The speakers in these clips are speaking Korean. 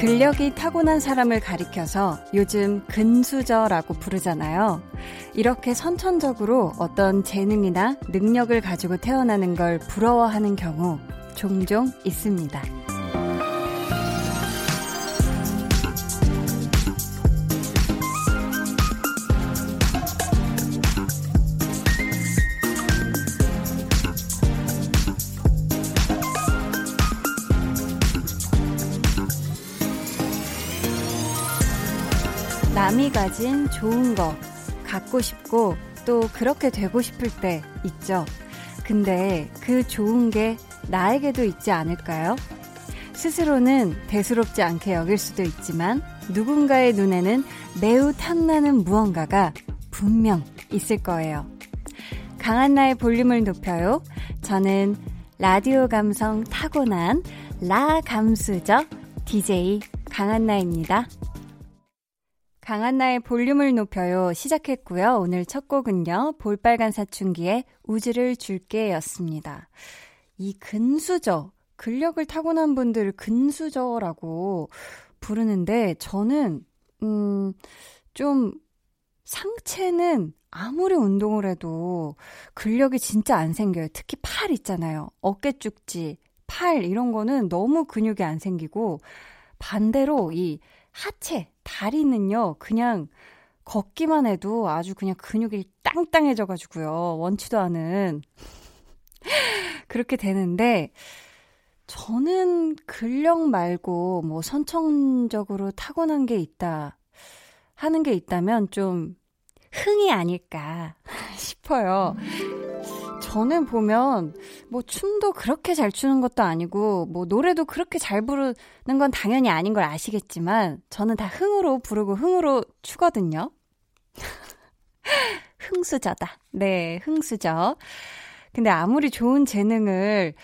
근력이 타고난 사람을 가리켜서 요즘 근수저라고 부르잖아요. 이렇게 선천적으로 어떤 재능이나 능력을 가지고 태어나는 걸 부러워하는 경우 종종 있습니다. 가진 좋은 거 갖고 싶고 또 그렇게 되고 싶을 때 있죠. 근데 그 좋은 게 나에게도 있지 않을까요? 스스로는 대수롭지 않게 여길 수도 있지만 누군가의 눈에는 매우 탐나는 무언가가 분명 있을 거예요. 강한 나의 볼륨을 높여요. 저는 라디오 감성 타고난 라 감수저 DJ 강한나입니다. 강한나의 볼륨을 높여요 시작했고요. 오늘 첫 곡은요. 볼빨간 사춘기의 우주를 줄게 였습니다. 이 근수저, 근력을 타고난 분들을 근수저라고 부르는데 저는 음, 좀 상체는 아무리 운동을 해도 근력이 진짜 안 생겨요. 특히 팔 있잖아요. 어깨 쭉지, 팔 이런 거는 너무 근육이 안 생기고 반대로 이 하체, 다리는요, 그냥 걷기만 해도 아주 그냥 근육이 땅땅해져가지고요. 원치도 않은. 그렇게 되는데, 저는 근력 말고 뭐 선천적으로 타고난 게 있다 하는 게 있다면 좀 흥이 아닐까 싶어요. 저는 보면 뭐 춤도 그렇게 잘 추는 것도 아니고 뭐 노래도 그렇게 잘 부르는 건 당연히 아닌 걸 아시겠지만 저는 다 흥으로 부르고 흥으로 추거든요. 흥수저다. 네, 흥수저. 근데 아무리 좋은 재능을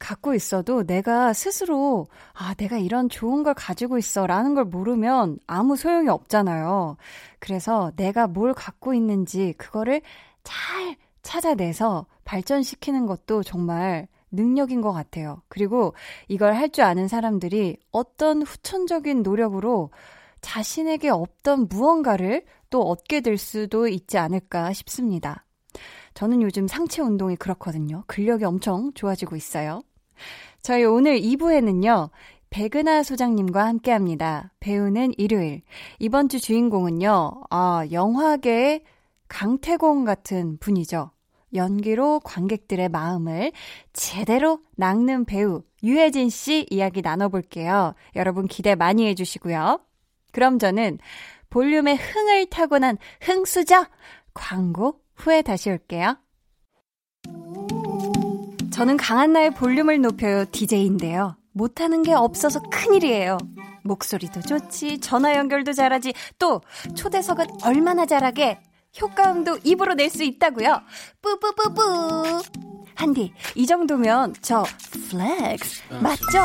갖고 있어도 내가 스스로 아, 내가 이런 좋은 걸 가지고 있어 라는 걸 모르면 아무 소용이 없잖아요. 그래서 내가 뭘 갖고 있는지 그거를 잘 찾아내서 발전시키는 것도 정말 능력인 것 같아요. 그리고 이걸 할 줄 아는 사람들이 어떤 후천적인 노력으로 자신에게 없던 무언가를 또 얻게 될 수도 있지 않을까 싶습니다. 저는 요즘 상체 운동이 그렇거든요. 근력이 엄청 좋아지고 있어요. 저희 오늘 2부에는요. 백은하 소장님과 함께 합니다. 배우는 일요일. 이번 주 주인공은요. 아, 영화계의 강태공 같은 분이죠. 연기로 관객들의 마음을 제대로 낚는 배우 유혜진 씨 이야기 나눠볼게요. 여러분 기대 많이 해주시고요. 그럼 저는 볼륨의 흥을 타고난 흥수죠? 광고 후에 다시 올게요. 저는 강한나의 볼륨을 높여요 DJ인데요. 못하는 게 없어서 큰일이에요. 목소리도 좋지, 전화 연결도 잘하지, 또 초대석은 얼마나 잘하게 효과음도 입으로 낼 수 있다고요. 뿌뿌뿌뿌. 한디, 이 정도면 저 flex 맞죠?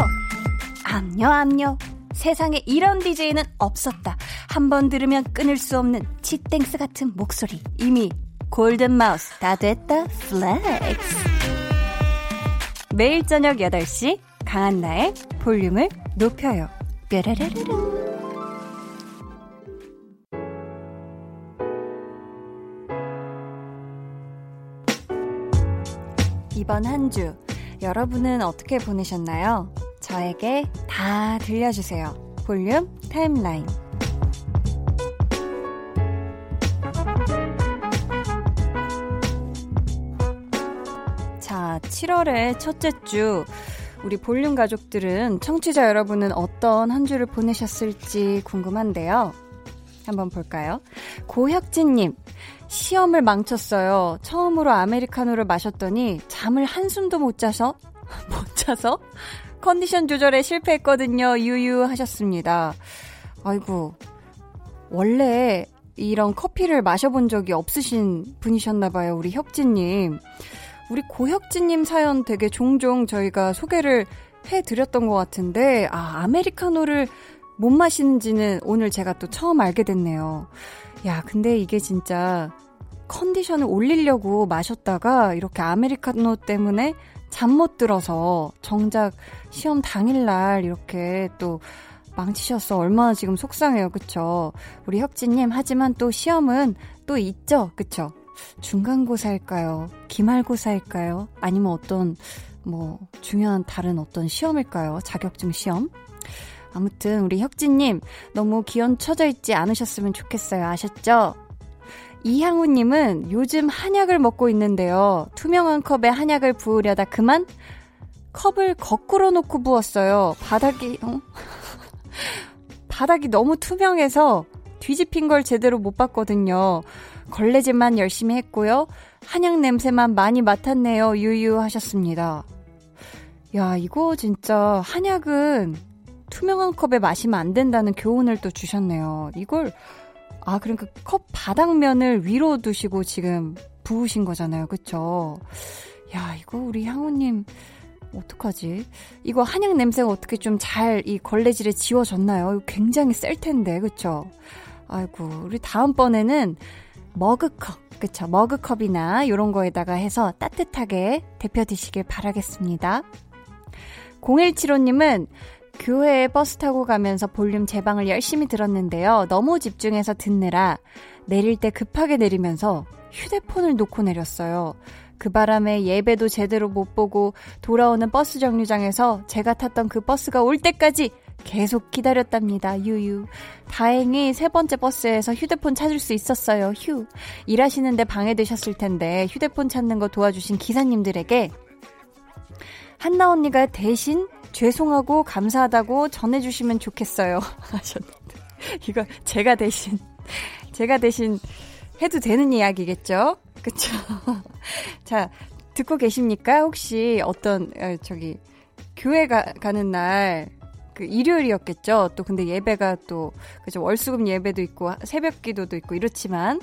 암요 암요. 세상에 이런 DJ는 없었다. 한 번 들으면 끊을 수 없는 치땡스 같은 목소리. 이미 골든 마우스 다 됐다. flex. 매일 저녁 8시 강한나의 볼륨을 높여요. 뾰라라라라. 이번 한 주 여러분은 어떻게 보내셨나요? 저에게 다 들려주세요. 볼륨 타임라인. 자, 7월의 첫째 주. 우리 볼륨 가족들은 청취자 여러분은 어떤 한 주를 보내셨을지 궁금한데요. 한번 볼까요? 고혁진님, 시험을 망쳤어요. 처음으로 아메리카노를 마셨더니 잠을 한숨도 못 자서, 못 자서 컨디션 조절에 실패했거든요. 유유 하셨습니다. 아이고, 원래 이런 커피를 마셔본 적이 없으신 분이셨나봐요. 우리 혁진님. 우리 고혁진님 사연 되게 종종 저희가 소개를 해드렸던 것 같은데, 아, 아메리카노를 못 마시는지는 오늘 제가 또 처음 알게 됐네요. 야, 근데 이게 진짜 컨디션을 올리려고 마셨다가 이렇게 아메리카노 때문에 잠 못 들어서 정작 시험 당일날 이렇게 또 망치셨어. 얼마나 지금 속상해요. 그쵸? 우리 혁진님, 하지만 또 시험은 또 있죠. 그쵸? 중간고사일까요? 기말고사일까요? 아니면 어떤, 뭐, 중요한 다른 어떤 시험일까요? 자격증 시험? 아무튼, 우리 혁진님, 너무 기운 쳐져 있지 않으셨으면 좋겠어요. 아셨죠? 이향우님은 요즘 한약을 먹고 있는데요. 투명한 컵에 한약을 부으려다 그만 컵을 거꾸로 놓고 부었어요. 바닥이, 어? 바닥이 너무 투명해서 뒤집힌 걸 제대로 못 봤거든요. 걸레질만 열심히 했고요. 한약 냄새만 많이 맡았네요. 유유 하셨습니다. 야, 이거 진짜 한약은 투명한 컵에 마시면 안 된다는 교훈을 또 주셨네요. 이걸 아, 그러니까 컵 바닥면을 위로 두시고 지금 부으신 거잖아요. 그쵸? 야, 이거 우리 향우님, 어떡하지? 이거 한약 냄새가 어떻게 좀 잘 이 걸레질에 지워졌나요? 굉장히 셀 텐데, 그쵸? 아이고, 우리 다음번에는 머그컵, 그쵸? 머그컵이나 이런 거에다가 해서 따뜻하게 데펴 드시길 바라겠습니다. 0175님은 교회에 버스 타고 가면서 볼륨 제방을 열심히 들었는데요. 너무 집중해서 듣느라 내릴 때 급하게 내리면서 휴대폰을 놓고 내렸어요. 그 바람에 예배도 제대로 못 보고 돌아오는 버스 정류장에서 제가 탔던 그 버스가 올 때까지 계속 기다렸답니다. 유유. 다행히 세 번째 버스에서 휴대폰 찾을 수 있었어요. 휴. 일하시는데 방해되셨을 텐데 휴대폰 찾는 거 도와주신 기사님들에게 한나 언니가 대신 죄송하고 감사하다고 전해주시면 좋겠어요. 하셨는데. 이거 제가 대신, 제가 대신 해도 되는 이야기겠죠? 그쵸? 자, 듣고 계십니까? 혹시 어떤, 어, 저기, 교회 가, 가는 날, 그 일요일이었겠죠? 또 근데 예배가 또, 그죠? 월수금 예배도 있고, 새벽 기도도 있고, 이렇지만,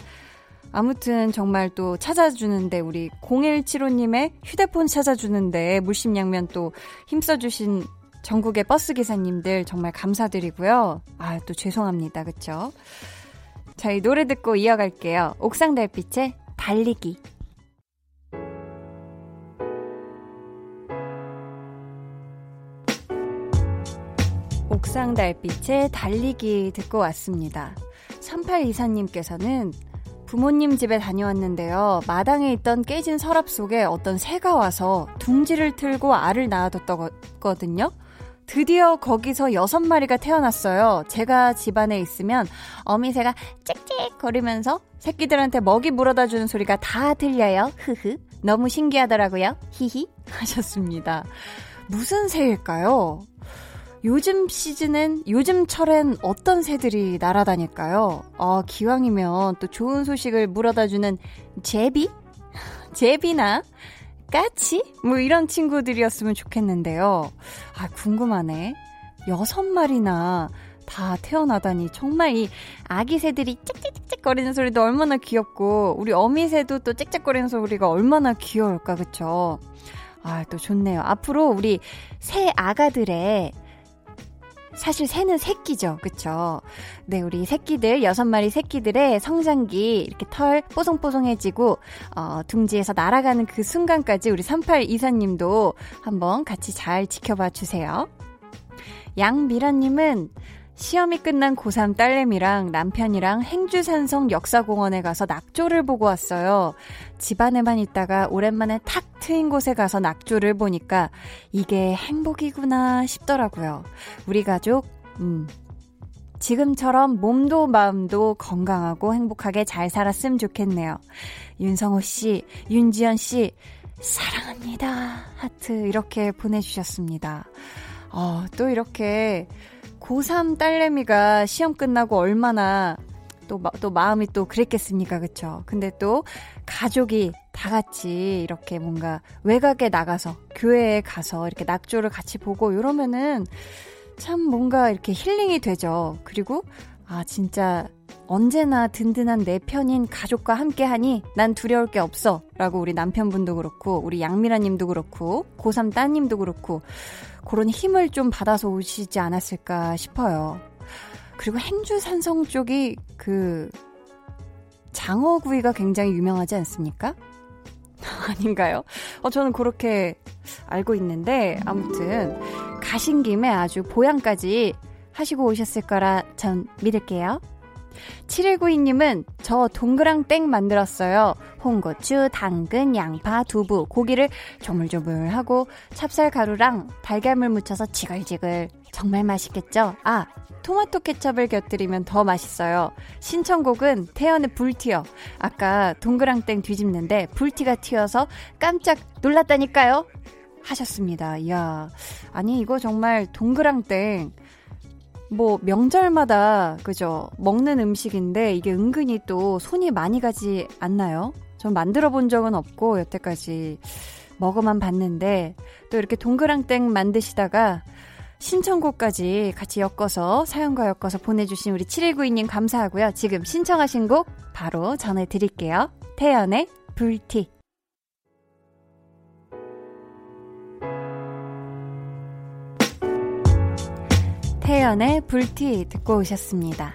아무튼 정말 또 찾아주는데 우리 0175님의 휴대폰 찾아주는데 물심양면 또 힘써주신 전국의 버스 기사님들 정말 감사드리고요. 아, 또 죄송합니다. 자, 이 노래 듣고 이어갈게요. 옥상 달빛의 달리기. 옥상 달빛의 달리기 듣고 왔습니다. 3824님께서는 부모님 집에 다녀왔는데요. 마당에 있던 깨진 서랍 속에 어떤 새가 와서 둥지를 틀고 알을 낳아뒀거든요. 드디어 거기서 여섯 마리가 태어났어요. 제가 집안에 있으면 어미새가 짹짹 거리면서 새끼들한테 먹이 물어다 주는 소리가 다 들려요. 흐흐. 너무 신기하더라고요. 히히. 하셨습니다. 무슨 새일까요? 요즘 시즌엔, 요즘 철엔 어떤 새들이 날아다닐까요? 어, 기왕이면 또 좋은 소식을 물어다주는 제비? 제비나 까치? 뭐 이런 친구들이었으면 좋겠는데요. 아, 궁금하네. 여섯 마리나 다 태어나다니 정말 이 아기 새들이 짹짹짹짹 거리는 소리도 얼마나 귀엽고 우리 어미 새도 또 짹짹거리는 소리가 얼마나 귀여울까 그쵸? 아, 또 좋네요. 앞으로 우리 새 아가들의 사실 새는 새끼죠. 그쵸? 네, 우리 새끼들, 여섯 마리 새끼들의 성장기, 이렇게 털 뽀송뽀송해지고, 어, 둥지에서 날아가는 그 순간까지 우리 3824님도 한번 같이 잘 지켜봐 주세요. 양미라님은 시험이 끝난 고3 딸내미랑 남편이랑 행주산성 역사공원에 가서 낙조를 보고 왔어요. 집안에만 있다가 오랜만에 탁 트인 곳에 가서 낙조를 보니까 이게 행복이구나 싶더라고요. 우리 가족, 음, 지금처럼 몸도 마음도 건강하고 행복하게 잘 살았으면 좋겠네요. 윤성호 씨, 윤지연 씨, 사랑합니다. 하트 이렇게 보내주셨습니다. 어, 또 이렇게 고3 딸내미가 시험 끝나고 얼마나 또, 또 마음이 또 그랬겠습니까? 그쵸? 근데 또 가족이 다 같이 이렇게 뭔가 외곽에 나가서 교회에 가서 이렇게 낙조를 같이 보고 이러면은 참 뭔가 이렇게 힐링이 되죠. 그리고 아, 진짜 언제나 든든한 내 편인 가족과 함께 하니 난 두려울 게 없어. 라고 우리 남편분도 그렇고, 우리 양미라 님도 그렇고, 고3 따님도 그렇고, 그런 힘을 좀 받아서 오시지 않았을까 싶어요. 그리고 행주 산성 쪽이 그 장어구이가 굉장히 유명하지 않습니까? 아닌가요? 어, 저는 그렇게 알고 있는데, 아무튼, 가신 김에 아주 보양까지 하시고 오셨을 거라 전 믿을게요. 7192님은 저 동그랑땡 만들었어요. 홍고추, 당근, 양파, 두부, 고기를 조물조물하고 찹쌀 가루랑 달걀물 묻혀서 지글지글. 정말 맛있겠죠? 아, 토마토 케첩을 곁들이면 더 맛있어요. 신청곡은 태연의 불튀어. 아까 동그랑땡 뒤집는데 불티가 튀어서 깜짝 놀랐다니까요. 하셨습니다. 이야. 아니, 이거 정말 동그랑땡. 뭐, 명절마다, 그죠? 먹는 음식인데, 이게 은근히 또 손이 많이 가지 않나요? 전 만들어 본 적은 없고, 여태까지 먹어만 봤는데, 또 이렇게 동그랑땡 만드시다가, 신청곡까지 같이 엮어서 사연과 엮어서 보내주신 우리 7192님 감사하고요. 지금 신청하신 곡 바로 전해드릴게요. 태연의 불티. 태연의 불티 듣고 오셨습니다.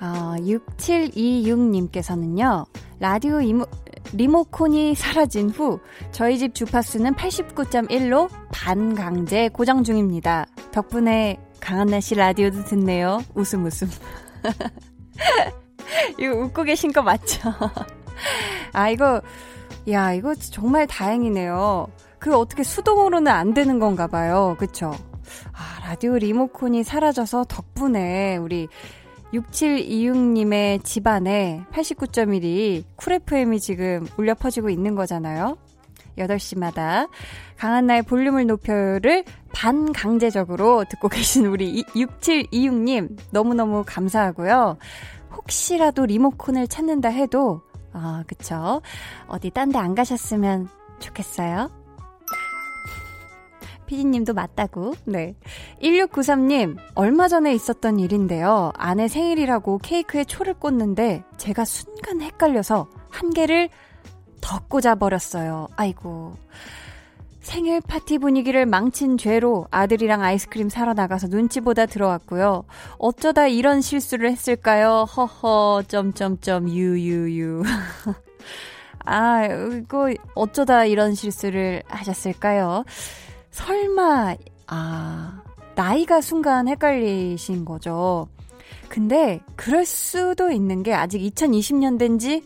어, 6726님께서는요, 라디오 이모, 리모콘이 사라진 후 저희 집 주파수는 89.1로 반강제 고정 중입니다. 덕분에 강한나 씨 라디오도 듣네요. 웃음 웃음. 이거 웃고 계신 거 맞죠? 아, 이거, 야, 이거 정말 다행이네요. 그 어떻게 수동으로는 안 되는 건가 봐요. 그쵸? 아, 라디오 리모콘이 사라져서 덕분에 우리 6726님의 집안에 89.1이 쿨 FM이 지금 울려 퍼지고 있는 거잖아요. 8시마다 강한나의 볼륨을 높여를 반강제적으로 듣고 계신 우리 6726님 너무너무 감사하고요. 혹시라도 리모콘을 찾는다 해도 아, 그쵸. 어디 딴 데 안 가셨으면 좋겠어요. 피디님도 맞다고. 네. 1693님, 얼마 전에 있었던 일인데요. 아내 생일이라고 케이크에 초를 꽂는데 제가 순간 헷갈려서 한 개를 더 꽂아버렸어요. 아이고. 생일 파티 분위기를 망친 죄로 아들이랑 아이스크림 사러 나가서 눈치보다 들어왔고요. 어쩌다 이런 실수를 했을까요? 허허, 점점점, 유유유. 아, 이거 어쩌다 이런 실수를 하셨을까요? 설마, 아, 나이가 순간 헷갈리신 거죠. 근데 그럴 수도 있는 게 아직 2020년 된지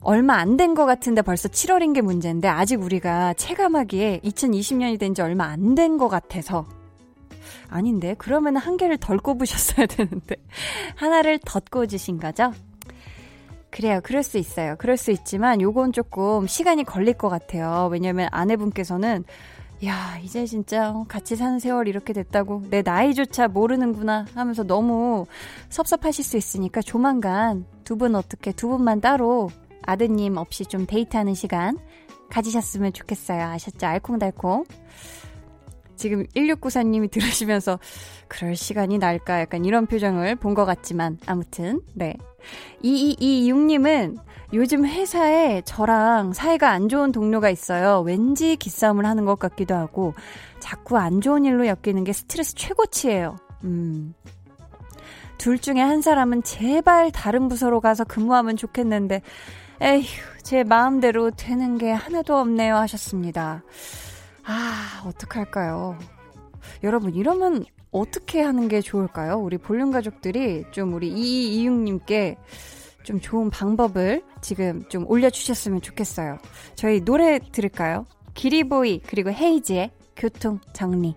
얼마 안 된 것 같은데 벌써 7월인 게 문제인데 아직 우리가 체감하기에 2020년이 된 지 얼마 안 된 것 같아서 아닌데 그러면 한 개를 덜 꼽으셨어야 되는데 하나를 더 꽂으신 거죠? 그래요. 그럴 수 있어요. 그럴 수 있지만 요건 조금 시간이 걸릴 것 같아요. 왜냐면 아내분께서는 야, 이제 진짜 같이 사는 세월 이렇게 됐다고 내 나이조차 모르는구나 하면서 너무 섭섭하실 수 있으니까 조만간 두 분 어떻게 두 분만 따로 아드님 없이 좀 데이트하는 시간 가지셨으면 좋겠어요. 아셨죠? 알콩달콩. 지금 1694님이 들으시면서 그럴 시간이 날까 약간 이런 표정을 본 것 같지만 아무튼 네. 2226님은 요즘 회사에 저랑 사이가 안 좋은 동료가 있어요. 왠지 기싸움을 하는 것 같기도 하고 자꾸 안 좋은 일로 엮이는 게 스트레스 최고치예요. 음. 둘 중에 한 사람은 제발 다른 부서로 가서 근무하면 좋겠는데 에휴, 제 마음대로 되는 게 하나도 없네요 하셨습니다. 아, 어떡할까요? 여러분, 이러면 어떻게 하는 게 좋을까요? 우리 볼륨 가족들이 좀 우리 2226님께 좀 좋은 방법을 지금 좀 올려주셨으면 좋겠어요. 저희 노래 들을까요? 기리보이 그리고 헤이지의 교통 정리.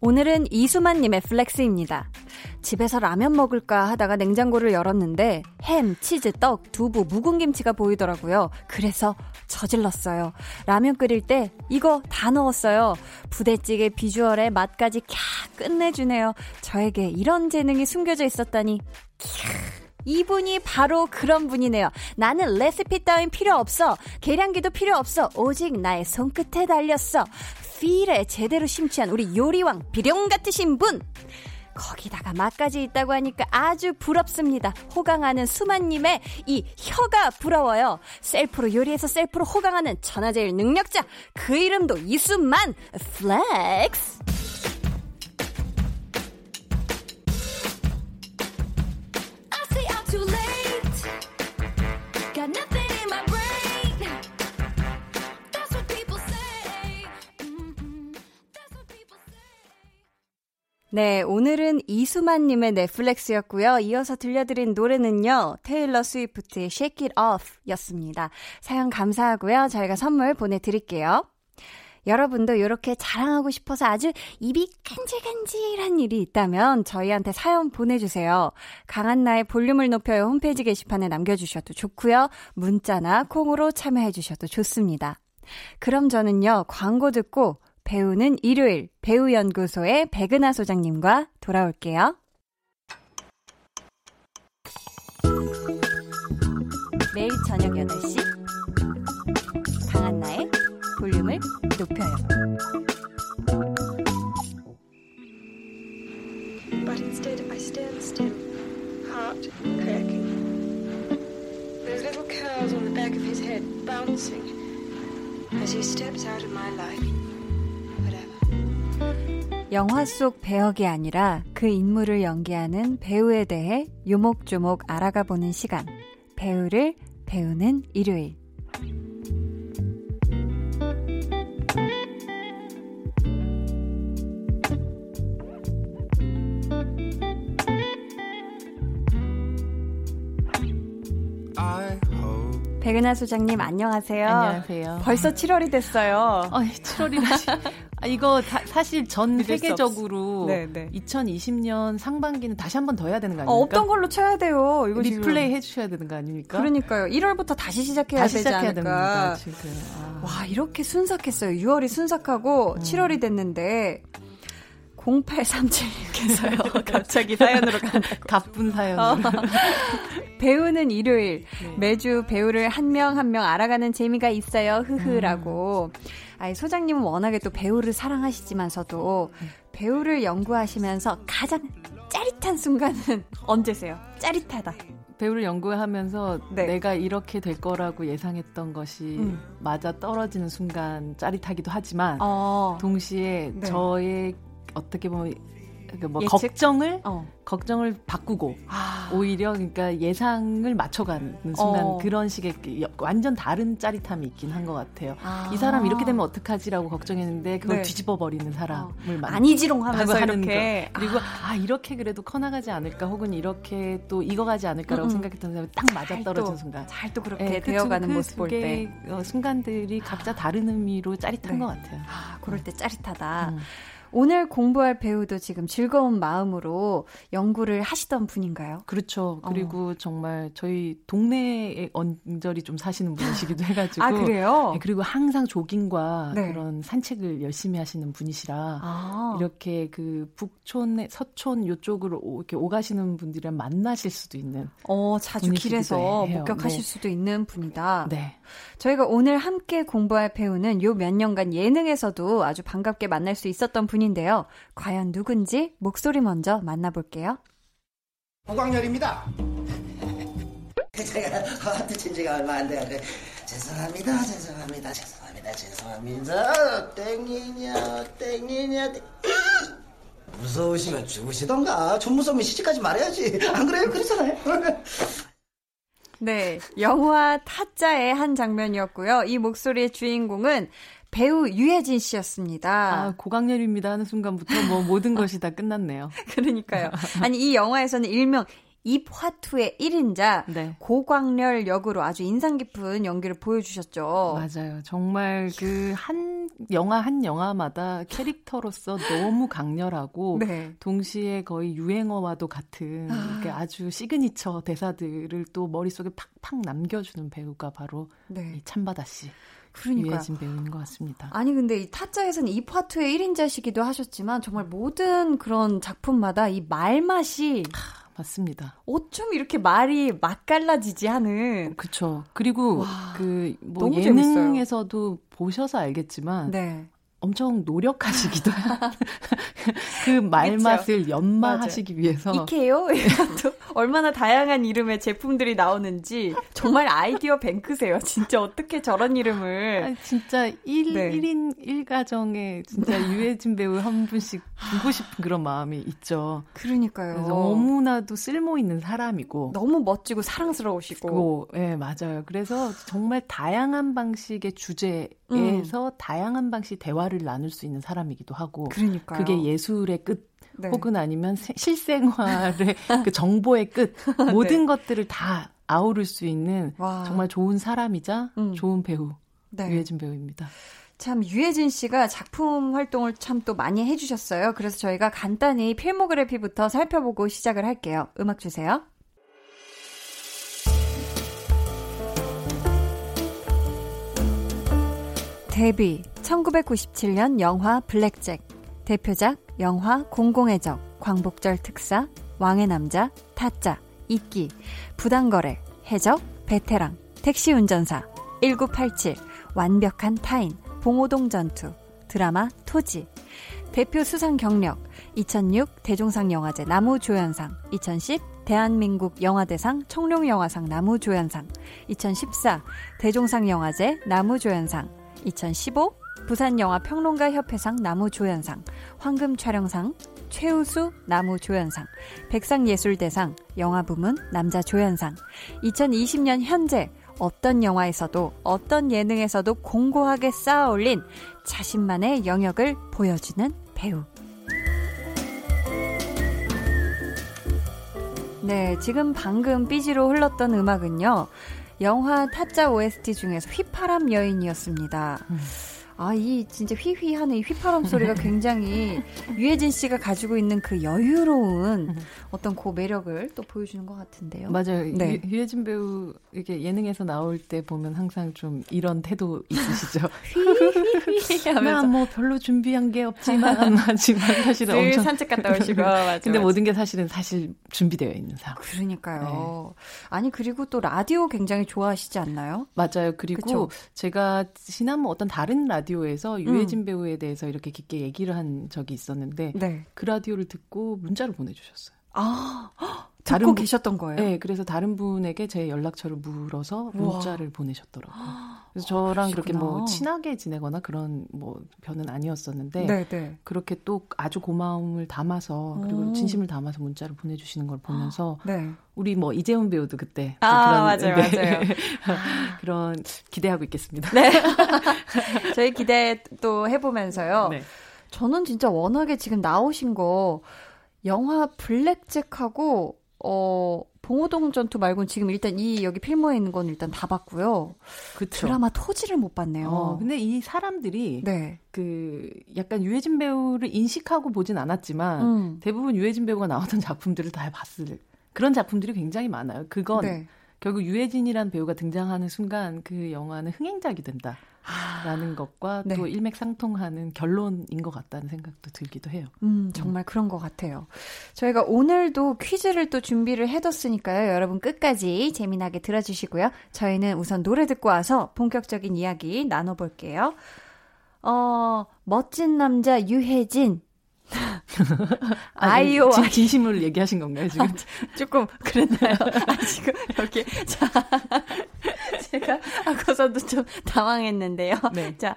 오늘은 이수만님의 flex입니다. 집에서 라면 먹을까 하다가 냉장고를 열었는데 햄, 치즈, 떡, 두부, 묵은 김치가 보이더라고요. 그래서 저질렀어요. 라면 끓일 때 이거 다 넣었어요. 부대찌개 비주얼에 맛까지 캬 끝내주네요. 저에게 이런 재능이 숨겨져 있었다니. 캬. 이분이 바로 그런 분이네요. 나는 레시피 따윈 필요 없어. 계량기도 필요 없어. 오직 나의 손끝에 달렸어. 필에 제대로 심취한 우리 요리왕 비룡 같으신 분. 거기다가 맛까지 있다고 하니까 아주 부럽습니다. 호강하는 수만님의 이 혀가 부러워요. 셀프로 요리해서 셀프로 호강하는 천하제일 능력자. 그 이름도 이수만 flex. 네, 오늘은 이수만님의 넷플렉스였고요. 이어서 들려드린 노래는요, 테일러 스위프트의 Shake It Off 였습니다. 사연 감사하고요. 저희가 선물 보내드릴게요. 여러분도 이렇게 자랑하고 싶어서 아주 입이 간질간질한 일이 있다면 저희한테 사연 보내주세요. 강한나의 볼륨을 높여요 홈페이지 게시판에 남겨주셔도 좋고요. 문자나 콩으로 참여해주셔도 좋습니다. 그럼 저는요, 광고 듣고 배우는 일요일 배우연구소의 백은하 소장님과 돌아올게요. 매일 저녁 8시 강한나의 볼륨을 높여요. 영화 속 배역이 아니라 그 인물을 연기하는 배우에 대해 요목조목 알아가 보는 시간. 배우를 배우는 일요일. 백은하 소장님 안녕하세요. 안녕하세요. 벌써 7월이 됐어요. 어, 7월이라지. 아, 이거 다, 사실 전 세계적으로 네, 네. 2020년 상반기는 다시 한 번 더 해야 되는 거 아닙니까? 어, 없던 걸로 쳐야 돼요. 이거 리플레이 해주셔야 되는 거 아닙니까? 그러니까요. 1월부터 다시 시작해야 다시 되지 시작해야 않을까. 됩니다, 지금. 아. 와 이렇게 순삭했어요. 6월이 순삭하고 음. 7월이 됐는데 0837님께서요. 갑자기 사연으로 간다고. 가쁜 사연으로. 어. 배우는 일요일. 네. 매주 배우를 한명 한 명 알아가는 재미가 있어요. 흐흐라고. 음. 아이, 소장님은 워낙에 또 배우를 사랑하시지만서도 음. 배우를 연구하시면서 가장 짜릿한 순간은 언제세요? 짜릿하다. 배우를 연구하면서 네. 내가 이렇게 될 거라고 예상했던 것이 음. 맞아 떨어지는 순간 짜릿하기도 하지만 어. 동시에 네. 저의 어떻게 보면 그뭐 걱정을 어. 걱정을 바꾸고 아. 오히려 그러니까 예상을 맞춰가는 순간 어. 그런 식의 그 완전 다른 짜릿함이 있긴 한 것 같아요. 아. 이 사람 이렇게 되면 어떡하지라고 걱정했는데 그걸 네. 뒤집어 버리는 사람을 어. 아니지롱하면서 이렇게 거. 그리고 아. 아. 이렇게 그래도 커나가지 않을까 혹은 이렇게 또 익어가지 않을까라고 음. 생각했던 사람이 딱 맞아 떨어진 순간 잘 또 그렇게 네, 되어가는 그, 모습 볼때 어, 순간들이 각자 다른 의미로 짜릿한 네. 것 같아요. 아, 그럴 때 짜릿하다. 음. 오늘 공부할 배우도 지금 즐거운 마음으로 연구를 하시던 분인가요? 그렇죠. 어. 그리고 어. 정말 저희 동네에 언저리 좀 사시는 분이시기도 해가지고. 아, 그래요? 네, 그리고 항상 조깅과 네. 그런 산책을 열심히 하시는 분이시라 아. 이렇게 그 북촌, 서촌 요쪽으로 이렇게 오가시는 분들이랑 만나실 수도 있는. 어, 자주 길에서 해요. 목격하실 네. 수도 있는 분이다. 네. 저희가 오늘 함께 공부할 배우는 요 몇 년간 예능에서도 아주 반갑게 만날 수 있었던 분 분인데요. 과연 누군지 목소리 먼저 만나볼게요. 호광열입니다. 제가 하트 지가 얼마 안 돼요. 죄송합니다, 죄송합니다, 죄송합니다, 죄송합니다. 땡이냐, 땡이냐, 땡... 무서우시면 죽으시던가. 좀 무서우면 시집까지 말해야지. 안 그래요? 그렇잖아요. 네, 영화 타짜의 한 장면이었고요. 이 목소리의 주인공은 배우 유해진 씨였습니다. 아, 고광렬입니다 하는 순간부터 뭐 모든 것이 다 끝났네요. 그러니까요. 아니, 이 영화에서는 일명 입화투의 1인자 네. 고광렬 역으로 아주 인상 깊은 연기를 보여주셨죠. 맞아요. 정말 그 한 영화 한 영화마다 캐릭터로서 너무 강렬하고 네. 동시에 거의 유행어와도 같은 아. 아주 시그니처 대사들을 또 머릿속에 팍팍 남겨주는 배우가 바로 네. 이 참바다 씨. 그러니까 유해진 배우인 것 같습니다. 아니 근데 이 타짜에서는 이 파트의 1인자시기도 하셨지만 정말 모든 그런 작품마다 이 말맛이 아, 맞습니다. 어쩜 이렇게 말이 맛깔나지지 하는. 그렇죠. 그리고 그 뭐 예능에서도 재밌어요. 보셔서 알겠지만 네. 엄청 노력하시기도 그 말맛을 연마하시기 위해서 이케요? 또 얼마나 다양한 이름의 제품들이 나오는지 정말 아이디어 뱅크세요. 진짜 어떻게 저런 이름을 아니, 진짜 1, 네. 1인 1가정에 진짜 유해진 배우 한 분씩 두고 싶은 그런 마음이 있죠. 그러니까요. 너무나도 쓸모 있는 사람이고 너무 멋지고 사랑스러우시고 예, 네, 맞아요. 그래서 정말 다양한 방식의 주제 에서 음. 다양한 방식 대화 대화를 나눌 수 있는 사람이기도 하고 그러니까요. 그게 예술의 끝 네. 혹은 아니면 실생활의 그 정보의 끝 모든 네. 것들을 다 아우를 수 있는 와. 정말 좋은 사람이자 음. 좋은 배우 네. 유해진 배우입니다. 참 유해진 씨가 작품 활동을 참 또 많이 해주셨어요. 그래서 저희가 간단히 필모그래피부터 살펴보고 시작을 할게요. 음악 주세요. 데뷔 1997년 영화 블랙잭. 대표작 영화 공공의 적 광복절 특사 왕의 남자 타짜 이끼. 부당거래 해적 베테랑 택시운전사. 1987 완벽한 타인. 봉오동 전투. 드라마 토지. 대표 수상 경력 2006 대종상 영화제 나무조연상. 2010 대한민국 영화대상 청룡영화상 나무조연상. 2014 대종상 영화제 나무조연상 2015 부산영화평론가협회상 나무조연상, 황금촬영상, 최우수 나무조연상, 백상예술대상, 영화부문 남자조연상, 2020년 현재 어떤 영화에서도 어떤 예능에서도 공고하게 쌓아 올린 자신만의 영역을 보여주는 배우. 네, 지금 방금 삐지로 흘렀던 음악은요. 영화 타짜 OST 중에서 휘파람 여인이었습니다. 음. 아, 이 진짜 휘휘하는 이 휘파람 소리가 굉장히 유해진 씨가 가지고 있는 그 여유로운 어떤 그 매력을 또 보여주는 것 같은데요. 맞아요. 네. 유, 해진 배우 이게 예능에서 나올 때 보면 항상 좀 이런 태도 있으시죠. 휘휘휘 하면서 뭐 별로 준비한 게 없지만 하지만 사실은 엄청 산책 갔다 오시고 맞아. 근데 맞아. 모든 게 사실은 사실 준비되어 있는 상황. 그러니까요. 네. 아니 그리고 또 라디오 굉장히 좋아하시지 않나요? 맞아요. 그리고 그쵸? 제가 지난 뭐 어떤 다른 라디오 라디오에서 유해진 음. 배우에 대해서 이렇게 깊게 얘기를 한 적이 있었는데 네. 그 라디오를 듣고 문자를 보내주셨어요. 아, 다른 듣고 계셨던 거예요? 네, 그래서 다른 분에게 제 연락처를 물어서 문자를 우와. 보내셨더라고요. 그래서 저랑 아, 그렇게 뭐 친하게 지내거나 그런 뭐 변은 아니었었는데 네네. 네. 그렇게 또 아주 고마움을 담아서 그리고 진심을 담아서 문자를 보내주시는 걸 보면서 네. 우리 뭐 이재훈 배우도 그때 아 그런, 맞아요 네. 맞아요 그런 기대하고 있겠습니다. 네, 저희 기대 또 해보면서요. 네. 저는 진짜 워낙에 지금 나오신 거 영화 블랙잭하고 어 봉호동 전투 말고는 지금 일단 이 여기 필모에 있는 건 일단 다 봤고요. 그쵸. 드라마 토지를 못 봤네요. 어, 근데 이 사람들이 네. 그 약간 유해진 배우를 인식하고 보진 않았지만 음. 대부분 유해진 배우가 나왔던 작품들을 다 봤을 그런 작품들이 굉장히 많아요. 그건 네. 결국 유해진이란 배우가 등장하는 순간 그 영화는 흥행작이 된다. 라는 것과 네. 또 일맥상통하는 결론인 것 같다는 생각도 들기도 해요. 음, 정말 음. 그런 것 같아요. 저희가 오늘도 퀴즈를 또 준비를 해뒀으니까요. 여러분 끝까지 재미나게 들어주시고요. 저희는 우선 노래 듣고 와서 본격적인 이야기 나눠볼게요. 어, 멋진 남자 유혜진. 아이오 진, 진심을 얘기하신 건가요 지금? 조금 그랬나요? 아, 지금 이렇게 자 제가 하고서도 좀 당황했는데요. 네. 자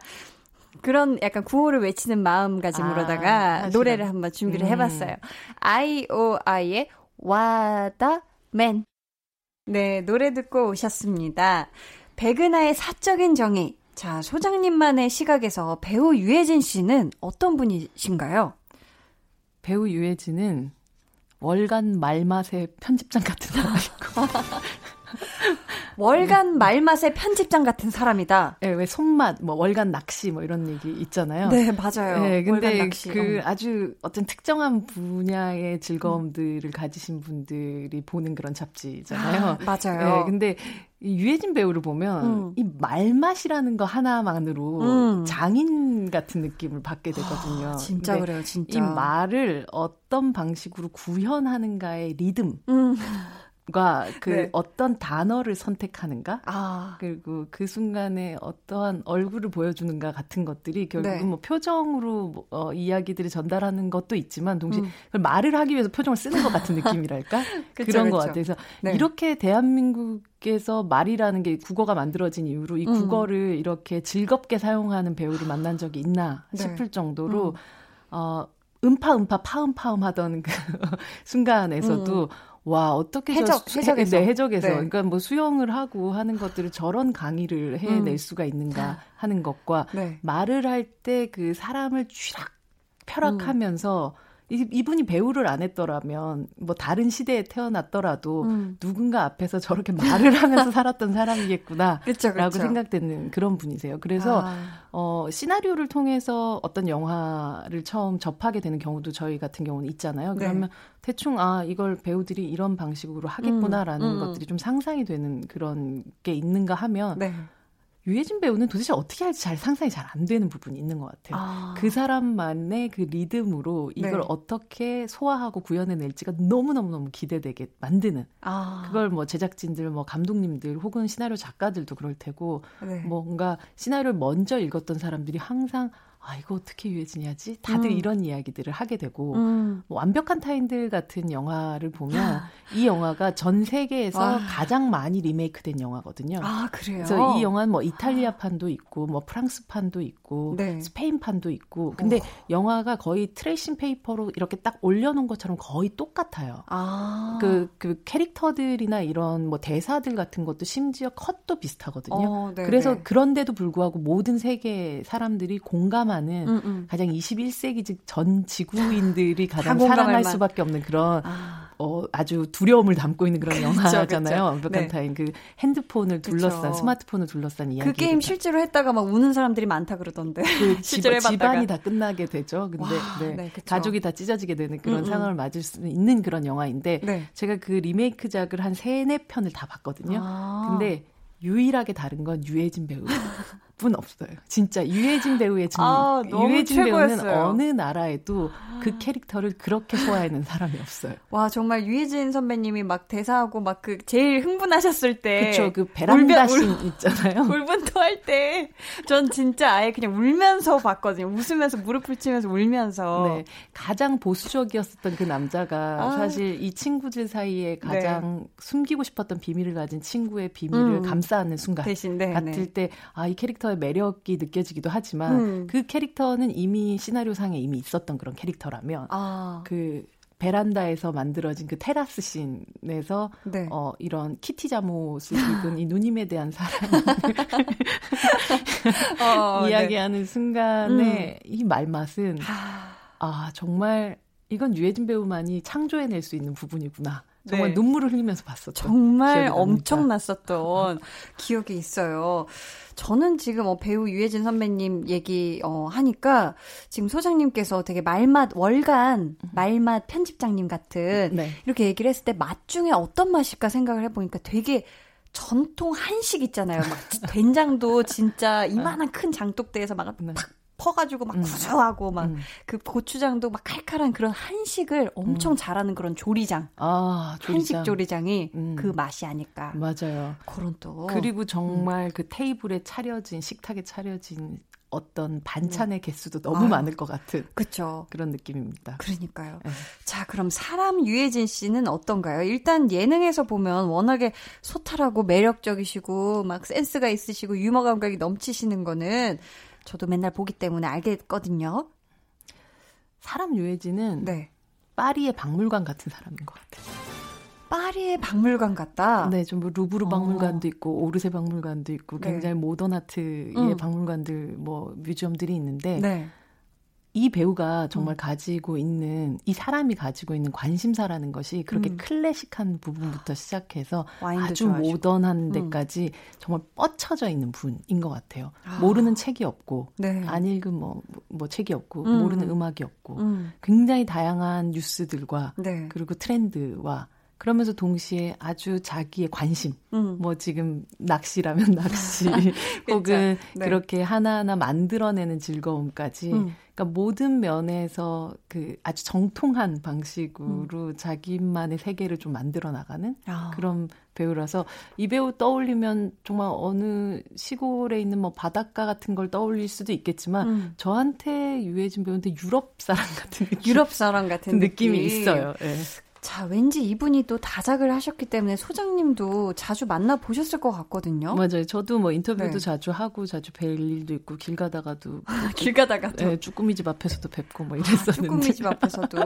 그런 약간 구호를 외치는 마음가짐으로다가 아, 노래를 한번 준비를 음. 해봤어요. 아이오아이의 와다맨. 네 노래 듣고 오셨습니다. 백은하의 사적인 정의. 자 소장님만의 시각에서 배우 유해진 씨는 어떤 분이신가요? 배우 유해진은 월간 말맛의 편집장 같은 사람이고 월간 말맛의 편집장 같은 사람이다. 네, 왜 손맛, 뭐 월간 낚시 뭐 이런 얘기 있잖아요. 네, 맞아요. 네, 근데 그 어. 아주 어떤 특정한 분야의 즐거움들을 음. 가지신 분들이 보는 그런 잡지잖아요. 아, 맞아요. 네, 근데 이 유해진 배우를 보면 음. 이 말맛이라는 거 하나만으로 음. 장인 같은 느낌을 받게 되거든요. 아, 진짜 그래요, 진짜. 이 말을 어떤 방식으로 구현하는가의 리듬. 음. 그 네. 어떤 단어를 선택하는가 아. 그리고 그 순간에 어떠한 얼굴을 보여주는가 같은 것들이 결국은 네. 뭐 표정으로 뭐, 어, 이야기들을 전달하는 것도 있지만 동시에 음. 말을 하기 위해서 표정을 쓰는 것 같은 느낌이랄까 그쵸, 그런 그쵸. 것 같아서 네. 이렇게 대한민국에서 말이라는 게 국어가 만들어진 이후로 이 음. 국어를 이렇게 즐겁게 사용하는 배우를 만난 적이 있나 네. 싶을 정도로 음. 어 음파 음파 파음 파음 하던 그 순간에서도 음. 와 어떻게 해적 저, 해적에서 네, 해적에서 네. 그러니까 뭐 수영을 하고 하는 것들을 저런 강의를 해낼 음. 수가 있는가 하는 것과 네. 말을 할 때 그 사람을 쥐락 펴락하면서 음. 이분이 배우를 안 했더라면 뭐 다른 시대에 태어났더라도 음. 누군가 앞에서 저렇게 말을 하면서 살았던 사람이겠구나라고 그쵸, 그쵸. 생각되는 그런 분이세요. 그래서 아. 어 시나리오를 통해서 어떤 영화를 처음 접하게 되는 경우도 저희 같은 경우는 있잖아요. 네. 그러면 네. 대충 아 이걸 배우들이 이런 방식으로 하겠구나라는 음. 음. 것들이 좀 상상이 되는 그런 게 있는가 하면 네. 유해진 배우는 도대체 어떻게 할지 잘 상상이 잘 안 되는 부분이 있는 것 같아요. 아. 그 사람만의 그 리듬으로 이걸 네. 어떻게 소화하고 구현해낼지가 너무너무너무 기대되게 만드는. 아. 그걸 뭐 제작진들, 뭐 감독님들 혹은 시나리오 작가들도 그럴 테고 네. 뭔가 시나리오를 먼저 읽었던 사람들이 항상 아, 이거 어떻게 유해진이 하지? 다들 음. 이런 이야기들을 하게 되고, 음. 뭐 완벽한 타인들 같은 영화를 보면 이 영화가 전 세계에서 아. 가장 많이 리메이크된 영화거든요. 아, 그래요? 그래서 이 영화는 뭐 이탈리아판도 있고, 뭐 프랑스판도 있고, 네. 스페인판도 있고, 근데 오. 영화가 거의 트레이싱 페이퍼로 이렇게 딱 올려놓은 것처럼 거의 똑같아요. 아. 그, 그 캐릭터들이나 이런 뭐 대사들 같은 것도 심지어 컷도 비슷하거든요. 어, 네, 그래서 네. 그런데도 불구하고 모든 세계 사람들이 공감 공감하는 음, 음. 가장 21세기 즉 전 지구인들이 가장 사랑할 수밖에 없는 그런 아. 어, 아주 두려움을 담고 있는 그런 영화잖아요. 완벽한 네. 타인. 그 핸드폰을 둘러싼 그쵸. 스마트폰을 둘러싼 이야기. 그 게임 실제로 했다가 막 우는 사람들이 많다 그러던데. 그 실제로 집, 집안이 다 끝나게 되죠. 근데 와, 네, 네, 가족이 다 찢어지게 되는 그런 음, 음. 상황을 맞을 수 있는 그런 영화인데 네. 제가 그 리메이크작을 한 세네 편을 다 봤거든요. 아. 근데 유일하게 다른 건 유해진 배우. 분 없어요. 진짜 유해진 배우의 증 아, 유해진 최고였어요. 배우는 어느 나라에도 그 캐릭터를 그렇게 소화하는 사람이 없어요. 와 정말 유해진 선배님이 막 대사하고 막 그 제일 흥분하셨을 때 그쵸 그 베란다 씬 있잖아요. 울분토 할 때 전 진짜 아예 그냥 울면서 봤거든요. 웃으면서 무릎을 치면서 울면서 네 가장 보수적이었었던 그 남자가 아. 사실 이 친구들 사이에 가장 네. 숨기고 싶었던 비밀을 가진 친구의 비밀을 음. 감싸는 순간 대신 네, 같을 네. 때아 이 캐릭터 캐릭터의 매력이 느껴지기도 하지만 음. 그 캐릭터는 이미 시나리오상에 이미 있었던 그런 캐릭터라면 아. 그 베란다에서 만들어진 그 테라스 씬에서 네. 어 이런 키티 잠옷을 입은 이 누님에 대한 사랑을 어, 네. 이야기하는 네. 순간에 음. 이 말맛은 아 정말 이건 유해진 배우만이 창조해낼 수 있는 부분이구나. 정말 네. 눈물을 흘리면서 봤었죠. 정말 엄청났었던 기억이 있어요. 저는 지금 어, 배우 유해진 선배님 얘기 어, 하니까 지금 소장님께서 되게 말맛 월간 말맛 편집장님 같은 네. 이렇게 얘기를 했을 때 맛 중에 어떤 맛일까 생각을 해보니까 되게 전통 한식 있잖아요. 막 된장도 진짜 이만한 큰 장독대에서 막팍 네. 퍼가지고 막 음. 구수하고 막그 음. 고추장도 막 칼칼한 그런 한식을 엄청 음. 잘하는 그런 조리장. 아, 조리장. 한식 조리장이 음. 그 맛이 아닐까. 맞아요. 그런 또. 그리고 정말 음. 그 테이블에 차려진 식탁에 차려진 어떤 반찬의 네. 개수도 너무 아유, 많을 것 같은 그쵸. 그런 느낌입니다. 그러니까요. 네. 자, 그럼 사람 유해진 씨는 어떤가요? 일단 예능에서 보면 워낙에 소탈하고 매력적이시고 막 센스가 있으시고 유머 감각이 넘치시는 거는 저도 맨날 보기 때문에 알겠거든요. 사람 유해진은 네. 파리의 박물관 같은 사람인 것 같아요. 파리의 박물관 같다. 네, 좀 뭐 루브르 어. 박물관도 있고 오르세 박물관도 있고 네. 굉장히 모던 아트의 음. 박물관들 뭐 뮤지엄들이 있는데 네. 이 배우가 정말 음. 가지고 있는 이 사람이 가지고 있는 관심사라는 것이 그렇게 음. 클래식한 부분부터 시작해서 아주 좋아하시고. 모던한 음. 데까지 음. 정말 뻗쳐져 있는 분인 것 같아요. 아. 모르는 책이 없고 네. 안 읽은 뭐, 뭐 책이 없고 음. 모르는 음악이 없고 음. 굉장히 다양한 뉴스들과 네. 그리고 트렌드와 그러면서 동시에 아주 자기의 관심, 음. 뭐 지금 낚시라면 낚시, 혹은 네. 그렇게 하나하나 만들어내는 즐거움까지, 음. 그러니까 모든 면에서 그 아주 정통한 방식으로 음. 자기만의 세계를 좀 만들어 나가는 아. 그런 배우라서 이 배우 떠올리면 정말 어느 시골에 있는 뭐 바닷가 같은 걸 떠올릴 수도 있겠지만 음. 저한테 유해진 배우한테 유럽 사람 같은 느낌, 유럽 사람 같은 느낌이 느낌. 있어요. 네. 자, 왠지 이분이 또 다작을 하셨기 때문에 소장님도 자주 만나 보셨을 것 같거든요. 맞아요. 저도 뭐 인터뷰도 네. 자주 하고 자주 뵐 일도 있고 길 가다가도 길 가다가도 네, 쭈꾸미 집 앞에서도 뵙고 뭐 이랬었는데. 아, 쭈꾸미 집 앞에서도.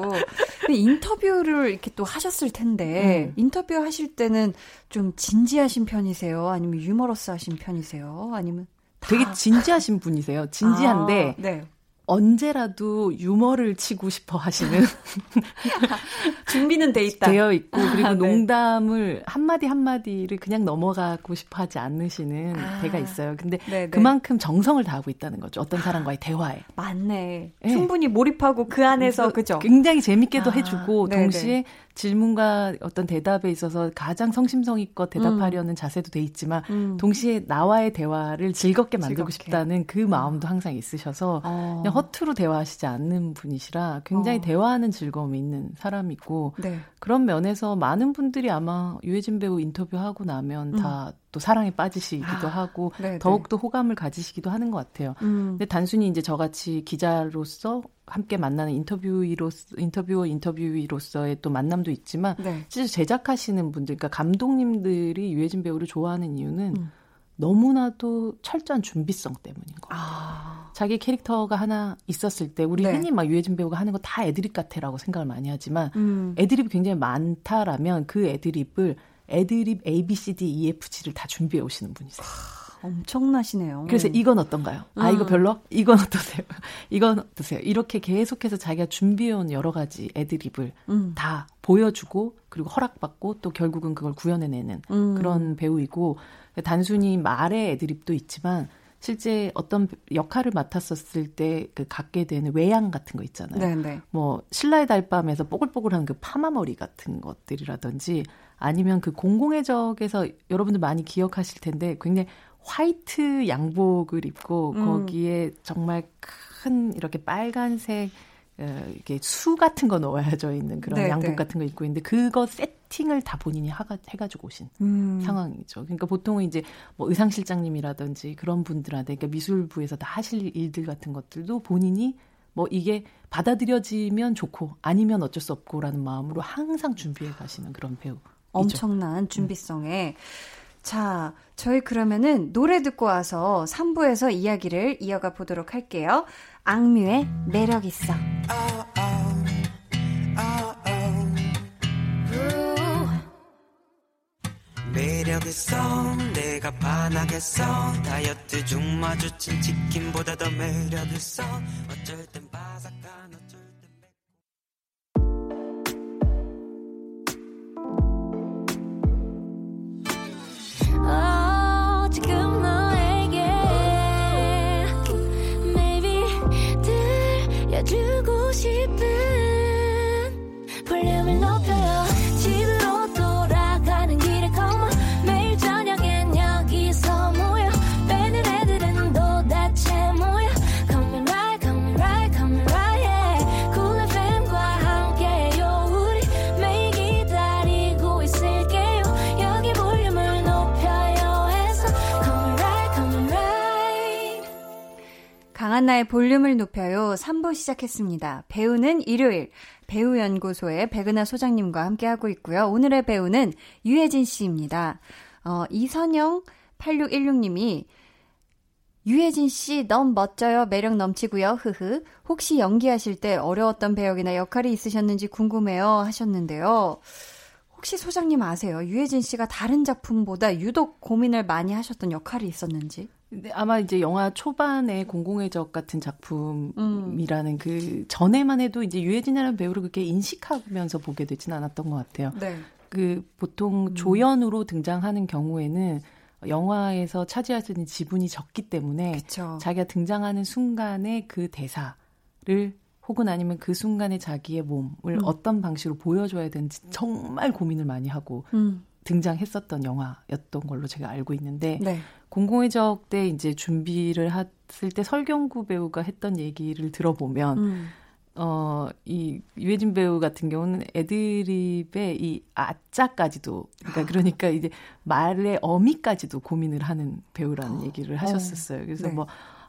근데 인터뷰를 이렇게 또 하셨을 텐데 음. 인터뷰 하실 때는 좀 진지하신 편이세요? 아니면 유머러스하신 편이세요? 아니면 되게 진지하신 분이세요. 진지한데 아, 네. 언제라도 유머를 치고 싶어 하시는 준비는 돼 있다. 되어 있고 그리고 아, 네. 농담을 한마디 한마디를 그냥 넘어가고 싶어 하지 않으시는 아, 때가 있어요. 근데 네네. 네. 그만큼 정성을 다하고 있다는 거죠. 어떤 사람과의 대화에. 맞네. 네. 충분히 몰입하고 그 안에서 그죠. 굉장히 재밌게도 아, 해주고 네네. 동시에 질문과 어떤 대답에 있어서 가장 성심성의껏 대답하려는 음. 자세도 돼 있지만 음. 동시에 나와의 대화를 즐겁게 만들고 즐겁게. 싶다는 그 마음도 항상 있으셔서 어. 그냥 허투루 대화하시지 않는 분이시라 굉장히 어. 대화하는 즐거움이 있는 사람이고 네. 그런 면에서 많은 분들이 아마 유해진 배우 인터뷰하고 나면 음. 다또 사랑에 빠지시기도 아, 하고 네네. 더욱더 호감을 가지시기도 하는 것 같아요. 음. 근데 단순히 이제 저같이 기자로서 함께 만나는 인터뷰이로서 인터뷰어 인터뷰이로서의 또 만남도 있지만 네. 진짜 제작하시는 분들 그러니까 감독님들이 유해진 배우를 좋아하는 이유는 음. 너무나도 철저한 준비성 때문인 거예요. 아. 자기 캐릭터가 하나 있었을 때 우리 네. 흔히 막 유해진 배우가 하는 거 다 애드립 같아라고 생각을 많이 하지만 음. 애드립이 굉장히 많다라면 그 애드립을 애드립 A, B, C, D, E, F, G를 다 준비해 오시는 분이세요. 엄청나시네요. 그래서 이건 어떤가요? 음. 아, 이거 음. 별로? 이건 어떠세요? 이건 어떠세요? 이렇게 계속해서 자기가 준비해온 여러 가지 애드립을 음. 다 보여주고, 그리고 허락받고, 또 결국은 그걸 구현해내는 음. 그런 배우이고, 단순히 말의 애드립도 있지만, 실제 어떤 역할을 맡았었을 때 그 갖게 되는 외양 같은 거 있잖아요. 네네. 네. 뭐 신라의 달밤에서 뽀글뽀글한 그 파마머리 같은 것들이라든지 아니면 그 공공의 적에서 여러분들 많이 기억하실 텐데 굉장히 화이트 양복을 입고 음. 거기에 정말 큰 이렇게 빨간색 어, 이게 수 같은 거 넣어야져 있는 그런 네, 양복 네. 같은 거 입고 있는데 그거 세팅을 다 본인이 하가, 해가지고 오신 음. 상황이죠. 그러니까 보통은 이제 뭐 의상실장님이라든지 그런 분들한테 그러니까 미술부에서 다 하실 일들 같은 것들도 본인이 뭐 이게 받아들여지면 좋고 아니면 어쩔 수 없고라는 마음으로 항상 준비해 가시는 그런 배우. 엄청난 준비성에 음. 자, 저희 그러면은 노래 듣고 와서 3부에서 이야기를 이어가 보도록 할게요. 악뮤의 매력 있어. 매력 있어 내가 반하겠어 다이어트 중 마주친 치킨보다 더 매력 있어 어쩔 땐 しく 강한나의 볼륨을 높여요. 3부 시작했습니다. 배우는 일요일. 배우연구소의 백은하 소장님과 함께하고 있고요. 오늘의 배우는 유혜진 씨입니다. 어, 이선영 8616님이 유혜진 씨 너무 멋져요. 매력 넘치고요. 흐흐. 혹시 연기하실 때 어려웠던 배역이나 역할이 있으셨는지 궁금해요. 하셨는데요. 혹시 소장님 아세요? 유혜진 씨가 다른 작품보다 유독 고민을 많이 하셨던 역할이 있었는지? 근데 아마 이제 영화 초반에 공공의 적 같은 작품이라는 음. 그 전에만 해도 이제 유해진이라는 배우를 그렇게 인식하면서 보게 되지는 않았던 것 같아요. 네. 그 보통 음. 조연으로 등장하는 경우에는 영화에서 차지할 수 있는 지분이 적기 때문에 그쵸. 자기가 등장하는 순간에 그 대사를 혹은 아니면 그 순간에 자기의 몸을 음. 어떤 방식으로 보여줘야 되는지 정말 고민을 많이 하고 음. 등장했었던 영화였던 걸로 제가 알고 있는데 네. 공공의 적 때 이제 준비를 했을 때 설경구 배우가 했던 얘기를 들어보면 음. 어, 이 유해진 배우 같은 경우는 애드립의 이 아짜까지도 그러니까 아. 그러니까 이제 말의 어미까지도 고민을 하는 배우라는 어. 얘기를 하셨었어요. 그래서 네. 뭐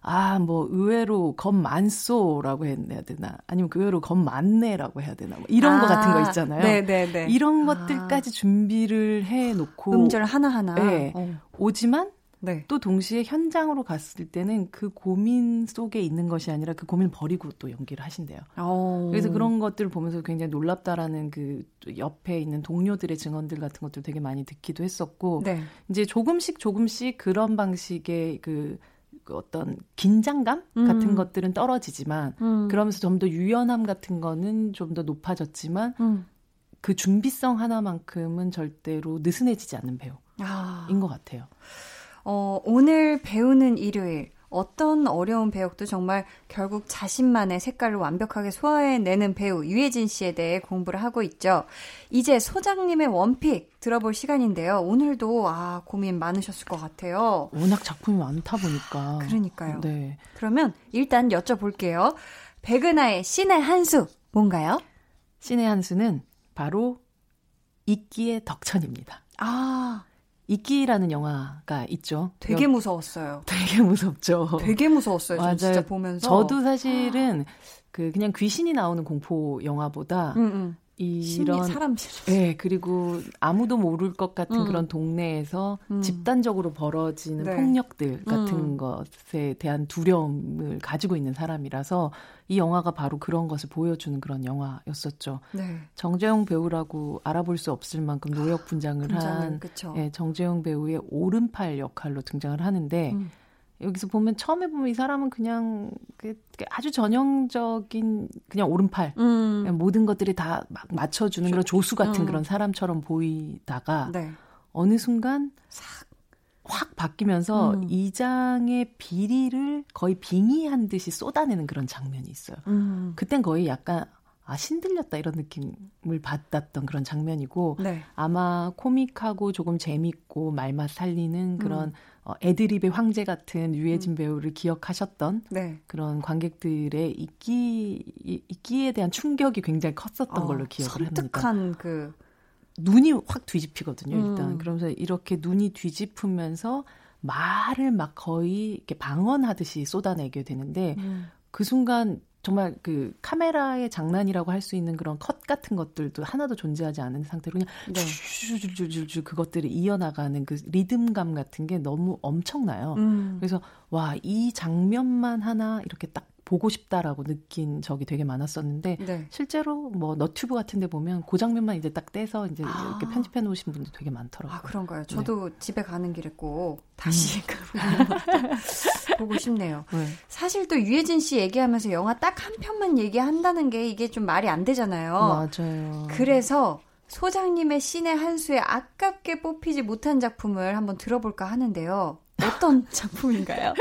아, 뭐, 의외로 겁 많소라고 해야 되나? 아니면 그 의외로 겁 많네라고 해야 되나? 뭐 이런 아, 거 같은 거 있잖아요. 네네네. 네, 네. 이런 아. 것들까지 준비를 해 놓고. 음절 하나하나. 네. 어. 오지만 네. 또 동시에 현장으로 갔을 때는 그 고민 속에 있는 것이 아니라 그 고민을 버리고 또 연기를 하신대요. 오. 그래서 그런 것들을 보면서 굉장히 놀랍다라는 그 옆에 있는 동료들의 증언들 같은 것들 되게 많이 듣기도 했었고, 네. 이제 조금씩 조금씩 그런 방식의 그, 그 어떤 긴장감 음. 같은 것들은 떨어지지만, 음. 그러면서 좀 더 유연함 같은 거는 좀 더 높아졌지만, 음. 그 준비성 하나만큼은 절대로 느슨해지지 않는 배우인 아. 것 같아요. 어, 오늘 배우는 일요일. 어떤 어려운 배역도 정말 결국 자신만의 색깔을 완벽하게 소화해내는 배우 유해진 씨에 대해 공부를 하고 있죠. 이제 소장님의 원픽 들어볼 시간인데요. 오늘도 아 고민 많으셨을 것 같아요. 워낙 작품이 많다 보니까. 그러니까요. 네. 그러면 일단 여쭤볼게요. 백은하의 신의 한수 뭔가요? 신의 한수는 바로 이끼의 덕천입니다. 아. 이끼라는 영화가 있죠. 되게 무서웠어요. 되게 무섭죠. 되게 무서웠어요. 맞아요. 진짜 보면서. 저도 사실은 그 그냥 귀신이 나오는 공포 영화보다 음, 음. 이런 사람 네, 그리고 아무도 모를 것 같은 음. 그런 동네에서 음. 집단적으로 벌어지는 네. 폭력들 같은 음. 것에 대한 두려움을 가지고 있는 사람이라서 이 영화가 바로 그런 것을 보여주는 그런 영화였었죠. 네. 정재용 배우라고 알아볼 수 없을 만큼 노역 분장을 한 예, 정재용 배우의 오른팔 역할로 등장을 하는데 음. 여기서 보면 처음에 보면 이 사람은 그냥 그, 그 아주 전형적인 그냥 오른팔 음. 그냥 모든 것들이 다 막 맞춰주는 그런 조수 같은 음. 그런 사람처럼 보이다가 네. 어느 순간 싹 확 바뀌면서 음. 이장의 비리를 거의 빙의한 듯이 쏟아내는 그런 장면이 있어요. 음. 그땐 거의 약간 아, 신들렸다 이런 느낌을 받았던 그런 장면이고 네. 아마 코믹하고 조금 재밌고 말맛 살리는 그런 음. 어, 애드립의 황제 같은 유해진 음. 배우를 기억하셨던 네. 그런 관객들의 이끼 이끼에 대한 충격이 굉장히 컸었던 어, 걸로 기억을 합니다. 섬뜩한 그 눈이 확 뒤집히거든요. 일단 음. 그러면서 이렇게 눈이 뒤집으면서 말을 막 거의 이렇게 방언하듯이 쏟아내게 되는데 음. 그 순간 정말 그 카메라의 장난이라고 할 수 있는 그런 컷 같은 것들도 하나도 존재하지 않은 상태로 그냥 네. 줄줄줄줄 그것들을 이어나가는 그 리듬감 같은 게 너무 엄청나요. 음. 그래서 와 이 장면만 하나 이렇게 딱 보고 싶다라고 느낀 적이 되게 많았었는데 네. 실제로 뭐 너튜브 같은 데 보면 그 장면만 이제 딱 떼서 이제 아. 이렇게 편집해 놓으신 분들 되게 많더라고요. 아, 그런가요? 네. 저도 네. 집에 가는 길에 꼭 다시 음. 보고 싶네요. 네. 사실 또 유해진 씨 얘기하면서 영화 딱 한 편만 얘기한다는 게 이게 좀 말이 안 되잖아요. 맞아요. 그래서 소장님의 신의 한 수에 아깝게 뽑히지 못한 작품을 한번 들어볼까 하는데요. 어떤 작품인가요?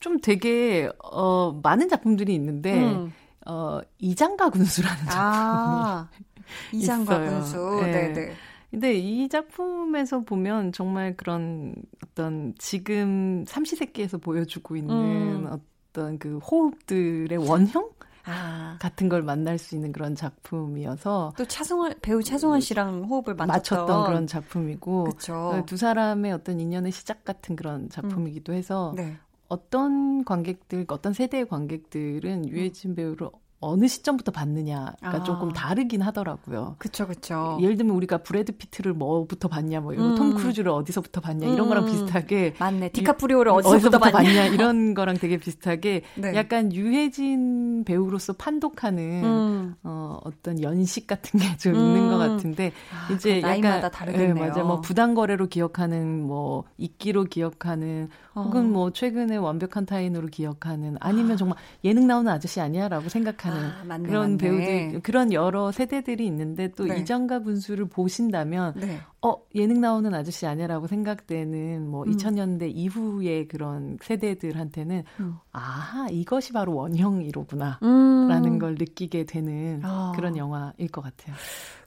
좀 되게 어 많은 작품들이 있는데 음. 어 이장가 군수라는 작품이 아, 이장가 군수. 네. 네 근데 이 작품에서 보면 정말 그런 어떤 지금 삼시세끼에서 보여주고 있는 음. 어떤 그 호흡들의 원형? 아. 같은 걸 만날 수 있는 그런 작품이어서 또 차승원 배우 차승원 씨랑 호흡을 맞췄던, 맞췄던 그런 작품이고 그쵸. 두 사람의 어떤 인연의 시작 같은 그런 작품이기도 해서 음. 네. 어떤 관객들 어떤 세대의 관객들은 유해진 배우를 어느 시점부터 봤느냐가 아. 조금 다르긴 하더라고요. 그쵸, 그쵸. 예를 들면 우리가 브래드 피트를 뭐부터 봤냐, 뭐, 음. 톰 크루즈를 어디서부터 봤냐, 이런 음. 거랑 비슷하게. 맞네. 디카프리오를 어디서부터, 어디서부터 봤냐. 이런 거랑 되게 비슷하게. 네. 약간 유해진 배우로서 판독하는, 음. 어, 어떤 연식 같은 게 좀 있는 것 음. 같은데. 아, 이제 약간. 다르겠네요. 네, 맞아요. 뭐, 부당 거래로 기억하는, 뭐, 이끼로 기억하는, 어. 혹은 뭐 최근에 완벽한 타인으로 기억하는 아니면 아. 정말 예능 나오는 아저씨 아니야라고 생각하는 아, 맞네, 그런 맞네. 배우들 그런 여러 세대들이 있는데 또 네. 이정가 분수를 보신다면 네. 어 예능 나오는 아저씨 아니야라고 생각되는 뭐 음. 2000년대 이후의 그런 세대들한테는 음. 아 이것이 바로 원형이로구나라는 음. 걸 느끼게 되는 아. 그런 영화일 것 같아요.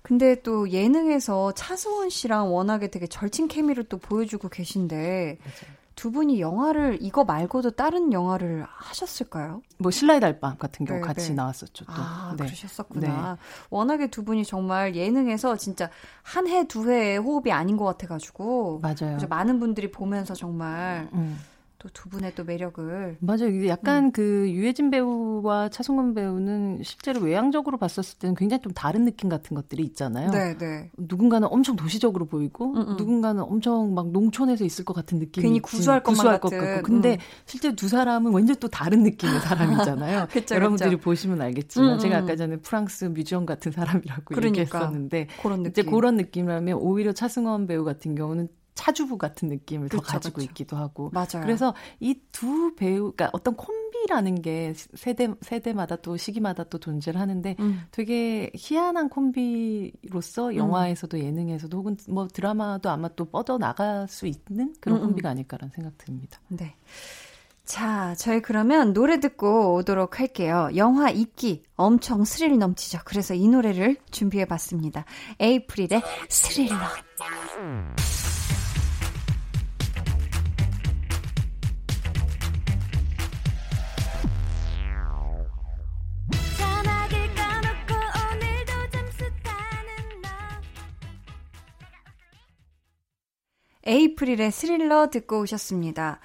근데 또 예능에서 차승원 씨랑 워낙에 되게 절친 케미를 또 보여주고 계신데 맞아요. 두 분이 영화를 이거 말고도 다른 영화를 하셨을까요? 뭐 신라의 달밤 같은 경우 네, 같이 네. 나왔었죠. 또. 아 네. 그러셨었구나. 네. 워낙에 두 분이 정말 예능에서 진짜 한 해 두 해의 호흡이 아닌 것 같아가지고 맞아요. 많은 분들이 보면서 정말 음. 또 두 분의 또 매력을 맞아요. 약간 음. 그 유해진 배우와 차승원 배우는 실제로 외향적으로 봤었을 때는 굉장히 좀 다른 느낌 같은 것들이 있잖아요. 네, 네. 누군가는 엄청 도시적으로 보이고 음음. 음. 누군가는 엄청 막 농촌에서 있을 것 같은 느낌이 괜히 구수할 것만 구수할 것 같고. 근데 음. 실제 두 사람은 완전 또 다른 느낌의 사람이잖아요. 그쵸, 여러분들이 그쵸. 보시면 알겠지만 음음. 제가 음. 아까 전에 프랑스 뮤지엄 같은 사람이라고 그러니까. 얘기했었는데 그런 느낌. 이제 그런 느낌이라면 오히려 차승원 배우 같은 경우는 차주부 같은 느낌을 그쵸, 더 가지고 그쵸. 있기도 하고. 맞아요. 그래서 이 두 배우가 그러니까 어떤 콤비라는 게 세대 세대마다 또 시기마다 또 존재를 하는데 음. 되게 희한한 콤비로서 음. 영화에서도 음. 예능에서도 혹은 뭐 드라마도 아마 또 뻗어 나갈 수 있는 그런 음, 음. 콤비가 아닐까라는 생각 듭니다. 네. 자, 저희 그러면 노래 듣고 오도록 할게요. 영화 이기 엄청 스릴 넘치죠. 그래서 이 노래를 준비해 봤습니다. 에이프릴의 스릴러. 에이프릴의 스릴러 듣고 오셨습니다.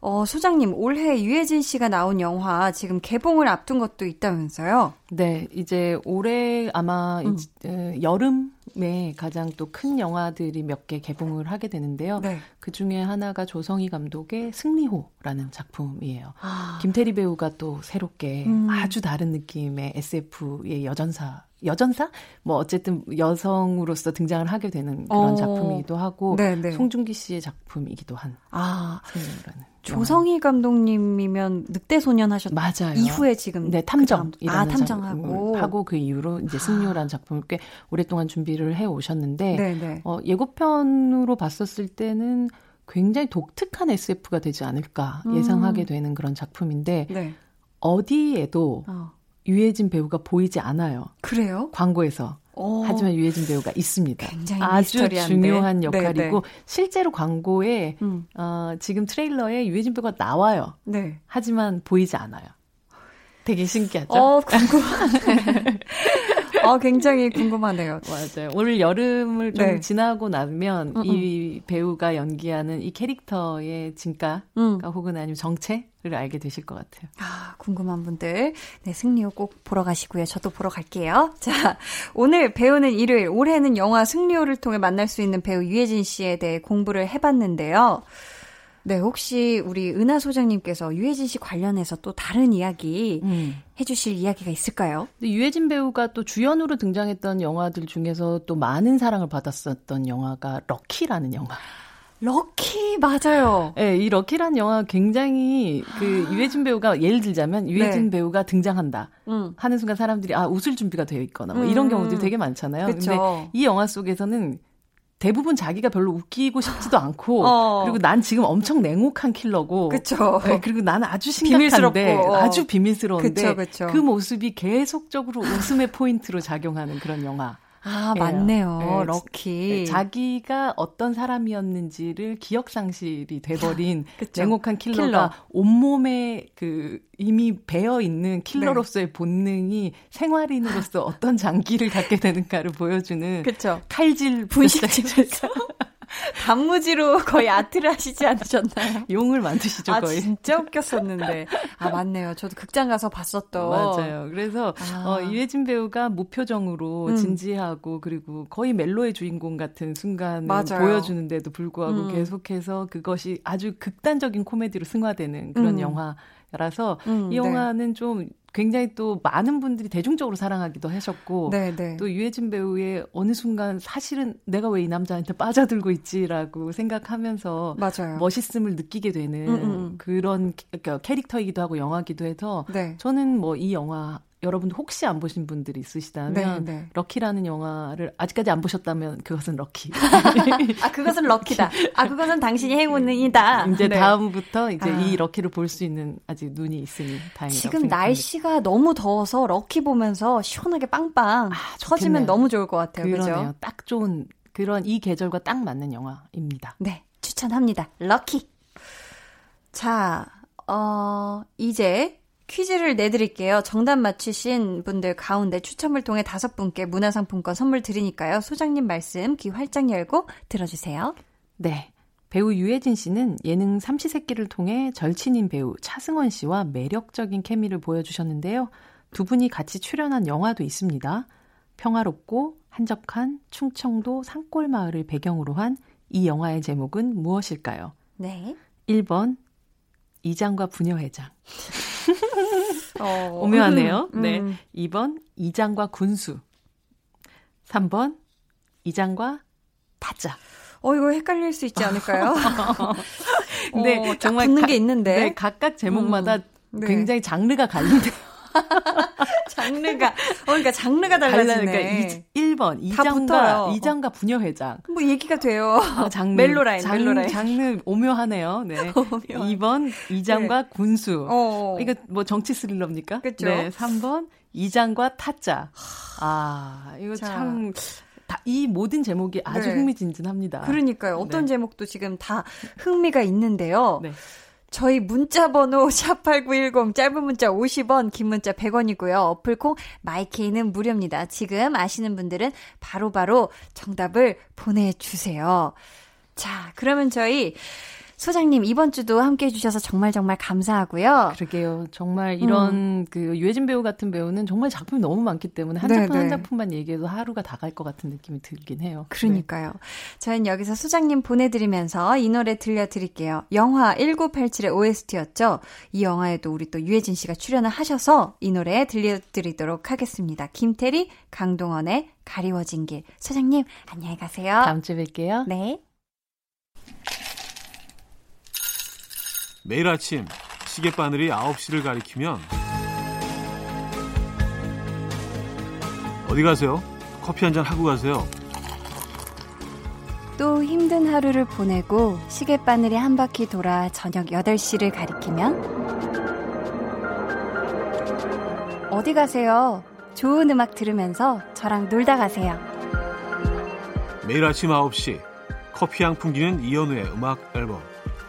어, 소장님, 올해 유해진 씨가 나온 영화 지금 개봉을 앞둔 것도 있다면서요? 네, 이제 올해 아마 음. 이제, 여름에 가장 또 큰 영화들이 몇 개 개봉을 하게 되는데요. 네. 그 중에 하나가 조성희 감독의 승리호라는 작품이에요. 아. 김태리 배우가 또 새롭게 음. 아주 다른 느낌의 SF의 여전사 여전사? 뭐 어쨌든 여성으로서 등장을 하게 되는 그런 어. 작품이기도 하고 네네. 네. 송중기 씨의 작품이기도 한. 아, 승리호라는. 조성희 감독님이면 늑대 소년 하셨 맞아요. 이후에 지금 네 탐정 그 아 탐정하고 작, 하고 그 이후로 이제 승리호라는 작품을 꽤 오랫동안 준비를 해 오셨는데 네, 네. 어, 예고편으로 봤었을 때는 굉장히 독특한 SF가 되지 않을까 음. 예상하게 되는 그런 작품인데 네. 어디에도 어. 유해진 배우가 보이지 않아요. 그래요? 광고에서. 오. 하지만 유해진 배우가 있습니다. 아주 미스터리한데. 중요한 네, 역할이고 네네. 실제로 광고에 음. 어, 지금 트레일러에 유해진 배우가 나와요. 네. 하지만 보이지 않아요. 되게 신기하죠? 어, 궁금하네. 어, 굉장히 궁금하네요. 맞아요. 올 여름을 좀 네. 지나고 나면 음음. 이 배우가 연기하는 이 캐릭터의 진가 음. 혹은 아니면 정체를 알게 되실 것 같아요. 아, 궁금한 분들. 네, 승리호 꼭 보러 가시고요. 저도 보러 갈게요. 자, 오늘 배우는 일요일. 올해는 영화 승리호를 통해 만날 수 있는 배우 유해진 씨에 대해 공부를 해봤는데요. 네, 혹시 우리 은하 소장님께서 유해진 씨 관련해서 또 다른 이야기 음. 해주실 이야기가 있을까요? 유해진 배우가 또 주연으로 등장했던 영화들 중에서 또 많은 사랑을 받았었던 영화가 럭키라는 영화. 럭키 맞아요. 네, 이 럭키라는 영화 굉장히 그 유해진 배우가 예를 들자면 유해진 네. 배우가 등장한다 음. 하는 순간 사람들이 아 웃을 준비가 되어 있거나 뭐 이런 음. 경우들이 되게 많잖아요. 그쵸. 근데 이 영화 속에서는 대부분 자기가 별로 웃기고 싶지도 않고 어. 그리고 난 지금 엄청 냉혹한 킬러고 그쵸. 네, 그리고 나는 아주 심각한데 비밀스럽고. 아주 비밀스러운데 그쵸, 그쵸. 그 모습이 계속적으로 웃음의 포인트로 작용하는 그런 영화. 아, 맞네요. 네, 럭키. 네, 자기가 어떤 사람이었는지를 기억 상실이 돼버린 냉혹한 킬러가 킬러. 온몸에 그 이미 배어 있는 킬러로서의 네. 본능이 생활인으로서 어떤 장기를 갖게 되는가를 보여주는 그쵸. 칼질 분식집에서 단무지로 거의 아트를 하시지 않으셨나요? 용을 만드시죠, 아, 거의. 진짜 웃겼었는데. 아, 맞네요. 저도 극장 가서 봤었던. 맞아요. 그래서, 아. 어, 이혜진 배우가 무표정으로 음. 진지하고, 그리고 거의 멜로의 주인공 같은 순간을. 보여주는데도 불구하고 음. 계속해서 그것이 아주 극단적인 코미디로 승화되는 그런 음. 영화 라서 음, 이 네. 영화는 네. 좀 굉장히 또 많은 분들이 대중적으로 사랑하기도 하셨고 네, 네. 또 유해진 배우의 어느 순간 사실은 내가 왜 이 남자한테 빠져들고 있지라고 생각하면서 맞아요. 멋있음을 느끼게 되는 음, 음. 음. 그런 캐릭터이기도 하고 영화기도 해서 네. 저는 뭐 이 영화 여러분들 혹시 안 보신 분들이 있으시다면 네, 네. 럭키라는 영화를 아직까지 안 보셨다면 그것은 럭키. 아 그것은 럭키다. 아 그것은 당신이 행운이다. 이제 네. 다음부터 이제 아. 이 럭키를 볼 수 있는 아직 눈이 있으니 다행이다. 지금 생각합니다. 날씨가 너무 더워서 럭키 보면서 시원하게 빵빵 아, 터지면 너무 좋을 것 같아요. 그러네요. 그죠? 딱 좋은 그런 이 계절과 딱 맞는 영화입니다. 네, 추천합니다. 럭키. 자, 어, 이제 퀴즈를 내드릴게요. 정답 맞추신 분들 가운데 추첨을 통해 다섯 분께 문화상품권 선물 드리니까요. 소장님 말씀 귀 활짝 열고 들어주세요. 네. 배우 유해진 씨는 예능 삼시세끼를 통해 절친인 배우 차승원 씨와 매력적인 케미를 보여주셨는데요. 두 분이 같이 출연한 영화도 있습니다. 평화롭고 한적한 충청도 산골마을을 배경으로 한 이 영화의 제목은 무엇일까요? 네. 1번 이장과 부녀회장. 어, 오묘하네요. 음, 네. 음. 2번 이장과 군수. 3번 이장과 타자. 어 이거 헷갈릴 수 있지 않을까요? 네, 어, 정말 붙는 가, 게 있는데. 네, 각각 제목마다 음, 네. 굉장히 장르가 갈리네요. 장르가, 어, 그러니까 장르가 달라지네. 그러니까 1번, 이장과, 이장과 부녀회장. 뭐 얘기가 돼요. 아, 장르. 멜로라인, 장, 멜로라인. 장르 오묘하네요. 네. 오묘. 2번, 이장과 네. 군수. 어. 이거 뭐 정치 스릴러입니까? 그죠 네. 3번, 이장과 타짜. 아, 이거 자. 참. 다, 이 모든 제목이 아주 네. 흥미진진합니다. 그러니까요. 어떤 네. 제목도 지금 다 흥미가 있는데요. 네. 저희 문자 번호 샵8910 짧은 문자 50원, 긴 문자 100원이고요. 어플콩 마이케이는 무료입니다. 지금 아시는 분들은 바로바로 바로 정답을 보내 주세요. 자, 그러면 저희 소장님 이번 주도 함께 해주셔서 정말 정말 감사하고요. 그러게요. 정말 이런 음. 그 유해진 배우 같은 배우는 정말 작품이 너무 많기 때문에 한 작품 네네. 한 작품만 얘기해도 하루가 다 갈 것 같은 느낌이 들긴 해요. 그러니까요. 네. 저희는 여기서 소장님 보내드리면서 이 노래 들려드릴게요. 영화 1987의 OST였죠. 이 영화에도 우리 또 유해진 씨가 출연을 하셔서 이 노래 들려드리도록 하겠습니다. 김태리, 강동원의 가리워진 길. 소장님 안녕히 가세요. 다음 주에 뵐게요. 네. 매일 아침 시계바늘이 9시를 가리키면 어디 가세요? 커피 한 잔 하고 가세요. 또 힘든 하루를 보내고 시계바늘이 한 바퀴 돌아 저녁 8시를 가리키면 어디 가세요? 좋은 음악 들으면서 저랑 놀다 가세요. 매일 아침 9시 커피 향 풍기는 이연우의 음악 앨범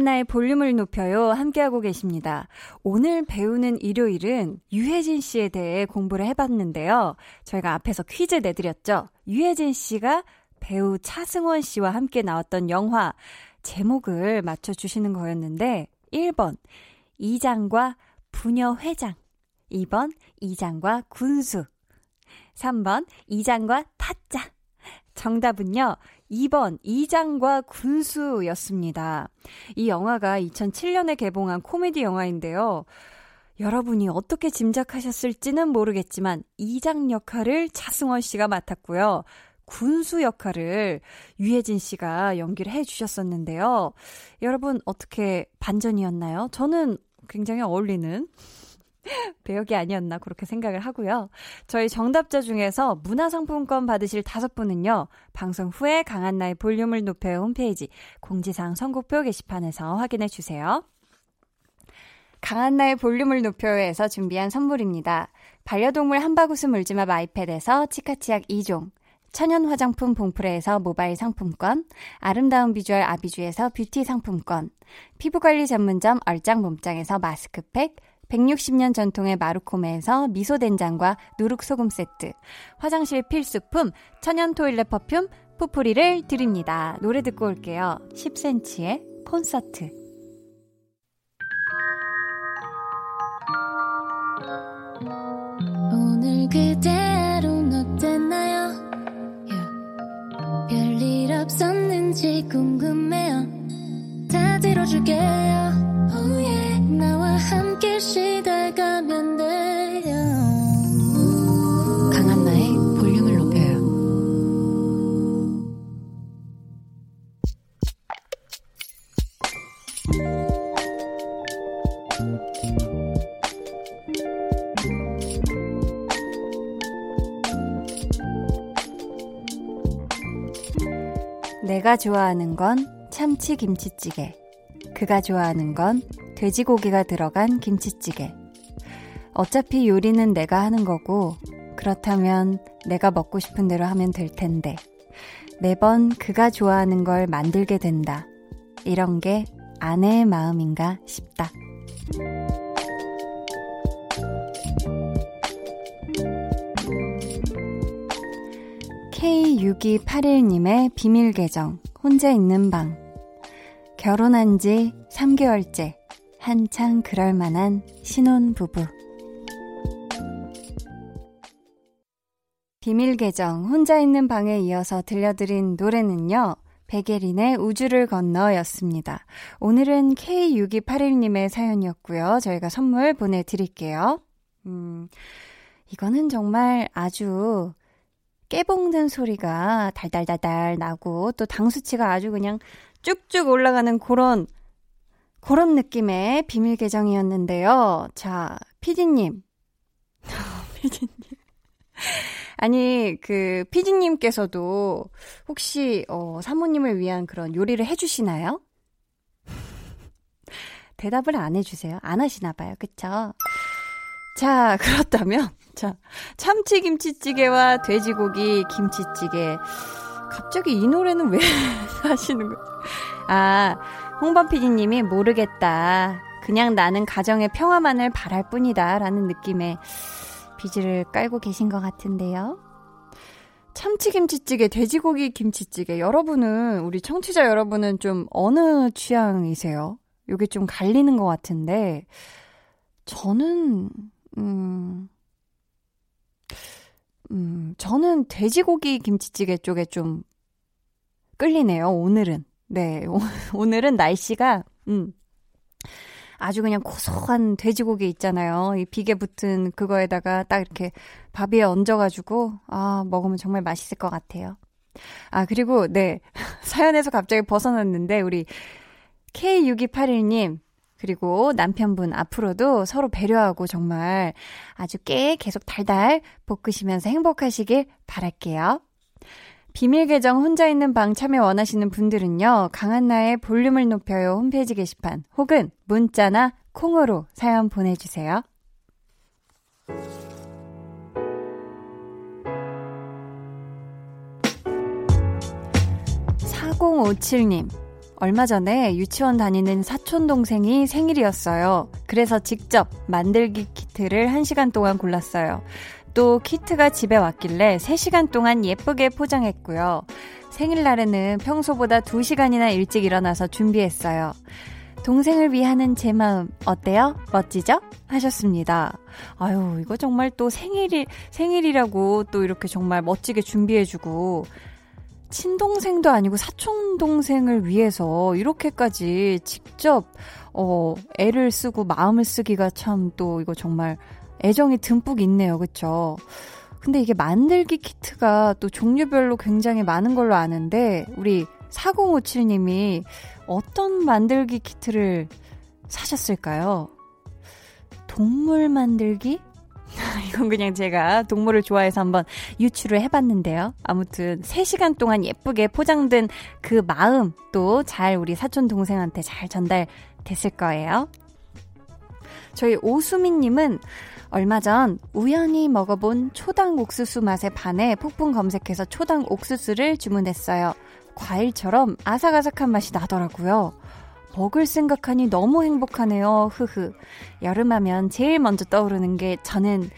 강한나의 볼륨을 높여요. 함께하고 계십니다. 오늘 배우는 일요일은 유혜진 씨에 대해 공부를 해봤는데요. 저희가 앞에서 퀴즈 내드렸죠. 유혜진 씨가 배우 차승원 씨와 함께 나왔던 영화 제목을 맞춰주시는 거였는데, 1번, 이장과 부녀 회장. 2번, 이장과 군수. 3번, 이장과 타짜. 정답은요, 2번 이장과 군수였습니다. 이 영화가 2007년에 개봉한 코미디 영화인데요. 여러분이 어떻게 짐작하셨을지는 모르겠지만 이장 역할을 차승원 씨가 맡았고요. 군수 역할을 유해진 씨가 연기를 해 주셨었는데요. 여러분 어떻게 반전이었나요? 저는 굉장히 어울리는 배역이 아니었나 그렇게 생각을 하고요. 저희 정답자 중에서 문화상품권 받으실 다섯 분은요. 방송 후에 강한나의 볼륨을 높여 홈페이지 공지사항 선곡표 게시판에서 확인해 주세요. 강한나의 볼륨을 높여에서 준비한 선물입니다. 반려동물 한바구스 물지마 아이패드에서 치카치약 2종 천연 화장품 봉프레에서 모바일 상품권, 아름다운 비주얼 아비주에서 뷰티 상품권, 피부관리 전문점 얼짱 몸짱에서 마스크팩, 160년 전통의 마루코메에서 미소된장과 누룩소금 세트, 화장실 필수품 천연 토일렛 퍼퓸 푸푸리를 드립니다. 노래 듣고 올게요. 10cm의 콘서트. 오늘 그대로는 어땠나요? Yeah. 별일 없었는지 궁금해요. 다 들어줄게요. Oh yeah. 나와 함께 시달가면 돼요. 내가 좋아하는 건 참치 김치찌개. 그가 좋아하는 건 돼지고기가 들어간 김치찌개. 어차피 요리는 내가 하는 거고, 그렇다면 내가 먹고 싶은 대로 하면 될 텐데. 매번 그가 좋아하는 걸 만들게 된다. 이런 게 아내의 마음인가 싶다. K6281님의 비밀 계정, 혼자 있는 방. 결혼한 지 3개월째, 한창 그럴 만한 신혼부부. 비밀 계정, 혼자 있는 방에 이어서 들려드린 노래는요, 백예린의 우주를 건너였습니다. 오늘은 K6281님의 사연이었고요. 저희가 선물 보내드릴게요. 음, 이거는 정말 아주 깨봉는 소리가 달달달달 나고 또 당수치가 아주 그냥 쭉쭉 올라가는 그런 그런 느낌의 비밀 계정이었는데요. 자, 피디님. 피디님. 아니, 그, 피디님께서도 혹시, 어, 사모님을 위한 그런 요리를 해주시나요? 대답을 안 해주세요. 안 하시나봐요. 그쵸? 자, 그렇다면, 자, 참치김치찌개와 돼지고기 김치찌개. 갑자기 이 노래는 왜 하시는 거예요? 아, 홍범 PD님이 모르겠다. 그냥 나는 가정의 평화만을 바랄 뿐이다. 라는 느낌의 비지를 깔고 계신 것 같은데요. 참치김치찌개, 돼지고기 김치찌개. 여러분은, 우리 청취자 여러분은 좀 어느 취향이세요? 요게 좀 갈리는 것 같은데, 저는, 음, 음, 저는 돼지고기 김치찌개 쪽에 좀 끌리네요, 오늘은. 네, 오 늘은 날씨가, 음, 아주 그냥 고소한 돼지고기 있잖아요. 이 비계 붙은 그거에다가 딱 이렇게 밥 위에 얹어가지고, 아, 먹으면 정말 맛있을 것 같아요. 아, 그리고, 네. 사연에서 갑자기 벗어났는데, 우리 K6281님, 그리고 남편분 앞으로도 서로 배려하고 정말 아주 깨 계속 달달 볶으시면서 행복하시길 바랄게요. 비밀 계정 혼자 있는 방 참여 원하시는 분들은요, 강한나의 볼륨을 높여요 홈페이지 게시판 혹은 문자나 콩으로 사연 보내주세요. 4057님, 얼마 전에 유치원 다니는 사촌 동생이 생일이었어요. 그래서 직접 만들기 키트를 1시간 동안 골랐어요. 또 키트가 집에 왔길래 3시간 동안 예쁘게 포장했고요. 생일날에는 평소보다 2시간이나 일찍 일어나서 준비했어요. 동생을 위하는 제 마음 어때요? 멋지죠? 하셨습니다. 아유, 이거 정말 또 생일이 생일이라고 또 이렇게 정말 멋지게 준비해 주고 친동생도 아니고 사촌 동생을 위해서 이렇게까지 직접, 어, 애를 쓰고 마음을 쓰기가 참 또 이거 정말 애정이 듬뿍 있네요. 그쵸? 근데 이게 만들기 키트가 또 종류별로 굉장히 많은 걸로 아는데, 우리 4057님이 어떤 만들기 키트를 사셨을까요? 동물 만들기? 이건 그냥 제가 동물을 좋아해서 한번 유추를 해봤는데요. 아무튼 3시간 동안 예쁘게 포장된 그 마음 또 잘 우리 사촌 동생한테 잘 전달됐을 거예요. 저희 오수민님은 얼마 전 우연히 먹어본 초당 옥수수 맛에 반해 폭풍 검색해서 초당 옥수수를 주문했어요. 과일처럼 아삭아삭한 맛이 나더라고요. 먹을 생각하니 너무 행복하네요. 흐흐. 여름하면 제일 먼저 떠오르는 게 저는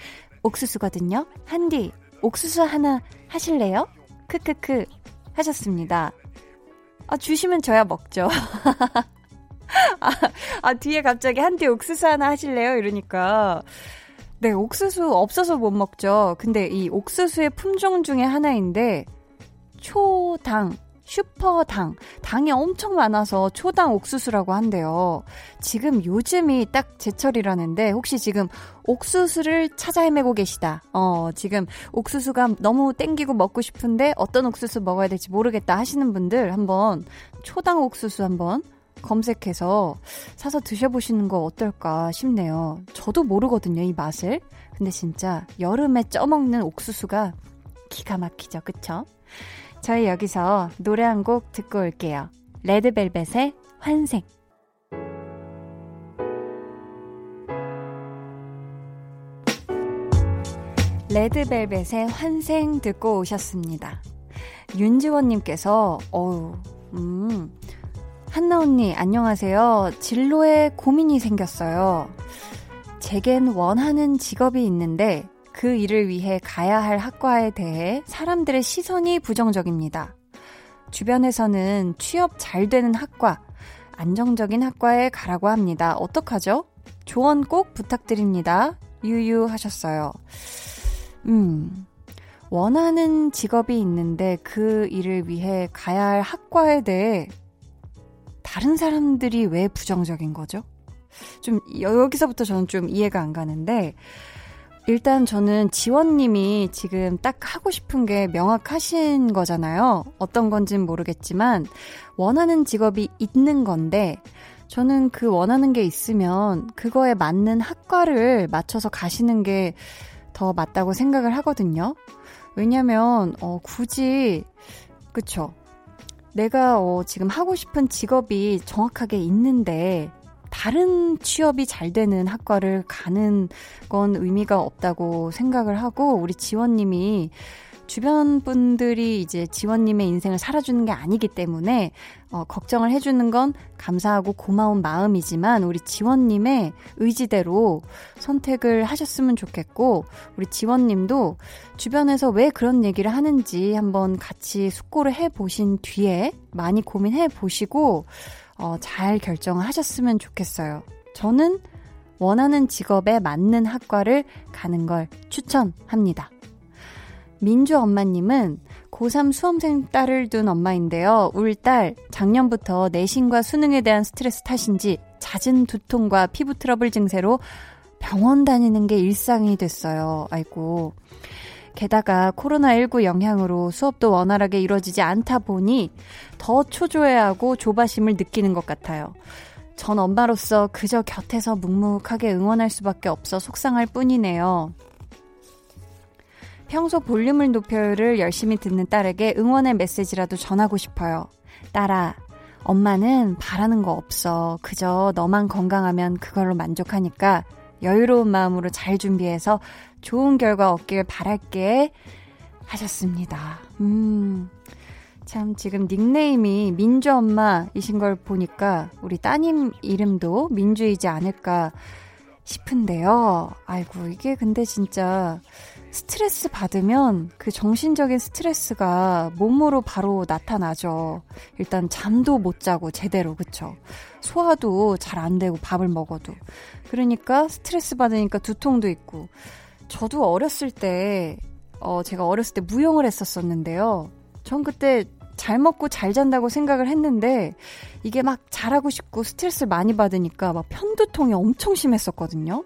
옥수수거든요. 한디, 옥수수 하나 하실래요? 크크크. 하셨습니다. 아, 주시면 저야 먹죠. 아, 아, 뒤에 갑자기 한테 옥수수 하나 하실래요? 이러니까. 네, 옥수수 없어서 못 먹죠. 근데 이 옥수수의 품종 중에 하나인데, 초당, 슈퍼당, 당이 엄청 많아서 초당 옥수수라고 한대요. 지금 요즘이 딱 제철이라는데 혹시 지금 옥수수를 찾아 헤매고 계시다. 어, 지금 옥수수가 너무 땡기고 먹고 싶은데 어떤 옥수수 먹어야 될지 모르겠다 하시는 분들 한번 초당 옥수수 한번 검색해서 사서 드셔보시는 거 어떨까 싶네요. 저도 모르거든요, 이 맛을. 근데 진짜 여름에 쪄먹는 옥수수가 기가 막히죠, 그쵸? 저희 여기서 노래 한 곡 듣고 올게요. 레드벨벳의 환생. 레드벨벳의 환생 듣고 오셨습니다. 윤지원님께서, 어우, 음, 한나 언니, 안녕하세요. 진로에 고민이 생겼어요. 제겐 원하는 직업이 있는데, 그 일을 위해 가야 할 학과에 대해 사람들의 시선이 부정적입니다. 주변에서는 취업 잘 되는 학과, 안정적인 학과에 가라고 합니다. 어떡하죠? 조언 꼭 부탁드립니다. 유유하셨어요. 음, 원하는 직업이 있는데 그 일을 위해 가야 할 학과에 대해 다른 사람들이 왜 부정적인 거죠? 좀 여기서부터 저는 좀 이해가 안 가는데 일단 저는 지원님이 지금 딱 하고 싶은 게 명확하신 거잖아요. 어떤 건진 모르겠지만 원하는 직업이 있는 건데 저는 그 원하는 게 있으면 그거에 맞는 학과를 맞춰서 가시는 게 더 맞다고 생각을 하거든요. 왜냐면 어 굳이 그쵸 내가 어 지금 하고 싶은 직업이 정확하게 있는데 다른 취업이 잘 되는 학과를 가는 건 의미가 없다고 생각을 하고 우리 지원님이 주변 분들이 이제 지원님의 인생을 살아주는 게 아니기 때문에 어, 걱정을 해주는 건 감사하고 고마운 마음이지만 우리 지원님의 의지대로 선택을 하셨으면 좋겠고 우리 지원님도 주변에서 왜 그런 얘기를 하는지 한번 같이 숙고를 해 보신 뒤에 많이 고민해 보시고 어, 잘 결정을 하셨으면 좋겠어요. 저는 원하는 직업에 맞는 학과를 가는 걸 추천합니다. 민주 엄마님은 고3 수험생 딸을 둔 엄마인데요. 울 딸, 작년부터 내신과 수능에 대한 스트레스 탓인지 잦은 두통과 피부 트러블 증세로 병원 다니는 게 일상이 됐어요. 아이고. 게다가 코로나19 영향으로 수업도 원활하게 이루어지지 않다 보니 더 초조해하고 조바심을 느끼는 것 같아요. 전 엄마로서 그저 곁에서 묵묵하게 응원할 수밖에 없어 속상할 뿐이네요. 평소 볼륨을 높여요를 열심히 듣는 딸에게 응원의 메시지라도 전하고 싶어요. 딸아, 엄마는 바라는 거 없어. 그저 너만 건강하면 그걸로 만족하니까 여유로운 마음으로 잘 준비해서 좋은 결과 얻길 바랄게 하셨습니다. 음. 참 지금 닉네임이 민주 엄마이신 걸 보니까 우리 따님 이름도 민주이지 않을까 싶은데요. 아이고 이게 근데 진짜 스트레스 받으면 그 정신적인 스트레스가 몸으로 바로 나타나죠. 일단 잠도 못 자고 제대로 그쵸? 소화도 잘 안 되고 밥을 먹어도 그러니까 스트레스 받으니까 두통도 있고 저도 어렸을 때, 어, 제가 어렸을 때 무용을 했었었는데요. 전 그때 잘 먹고 잘 잔다고 생각을 했는데, 이게 막 잘하고 싶고 스트레스를 많이 받으니까 막 편두통이 엄청 심했었거든요.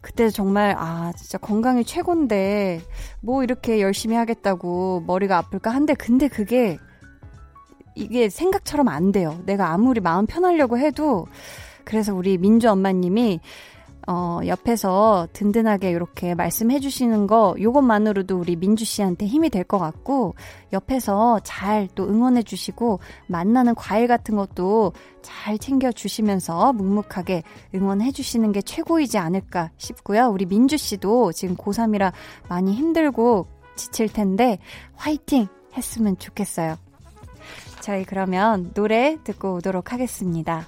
그때 정말, 아, 진짜 건강이 최고인데, 뭐 이렇게 열심히 하겠다고 머리가 아플까 한데, 근데 그게, 이게 생각처럼 안 돼요. 내가 아무리 마음 편하려고 해도, 그래서 우리 민주 엄마님이 어, 옆에서 든든하게 이렇게 말씀해 주시는 거, 요것만으로도 우리 민주 씨한테 힘이 될 것 같고, 옆에서 잘 또 응원해 주시고, 만나는 과일 같은 것도 잘 챙겨 주시면서 묵묵하게 응원해 주시는 게 최고이지 않을까 싶고요. 우리 민주 씨도 지금 고3이라 많이 힘들고 지칠 텐데, 화이팅! 했으면 좋겠어요. 저희 그러면 노래 듣고 오도록 하겠습니다.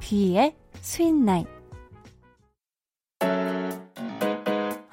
뷔의 Sweet Night.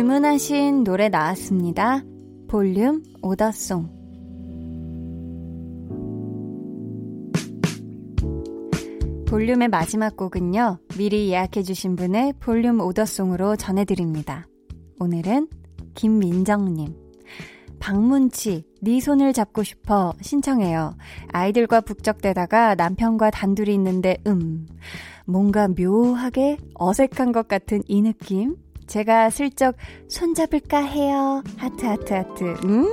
주문하신 노래 나왔습니다. 볼륨 오더송. 볼륨의 마지막 곡은요, 미리 예약해주신 분의 볼륨 오더송으로 전해드립니다. 오늘은 김민정님. 박문치, 네 손을 잡고 싶어 신청해요. 아이들과 북적대다가 남편과 단둘이 있는데, 음, 뭔가 묘하게 어색한 것 같은 이 느낌? 제가 슬쩍 손잡을까 해요. 하트, 하트, 하트. 음!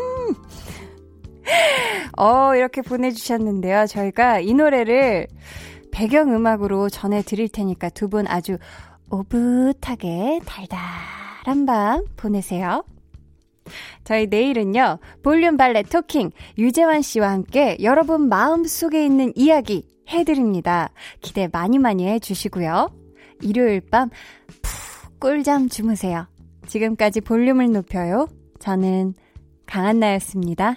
어, 이렇게 보내주셨는데요. 저희가 이 노래를 배경음악으로 전해드릴 테니까 두 분 아주 오붓하게 달달한 밤 보내세요. 저희 내일은요, 볼륨 valet talking 유재환 씨와 함께 여러분 마음 속에 있는 이야기 해드립니다. 기대 많이 많이 해주시고요. 일요일 밤 꿀잠 주무세요. 지금까지 볼륨을 높여요. 저는 강한나였습니다.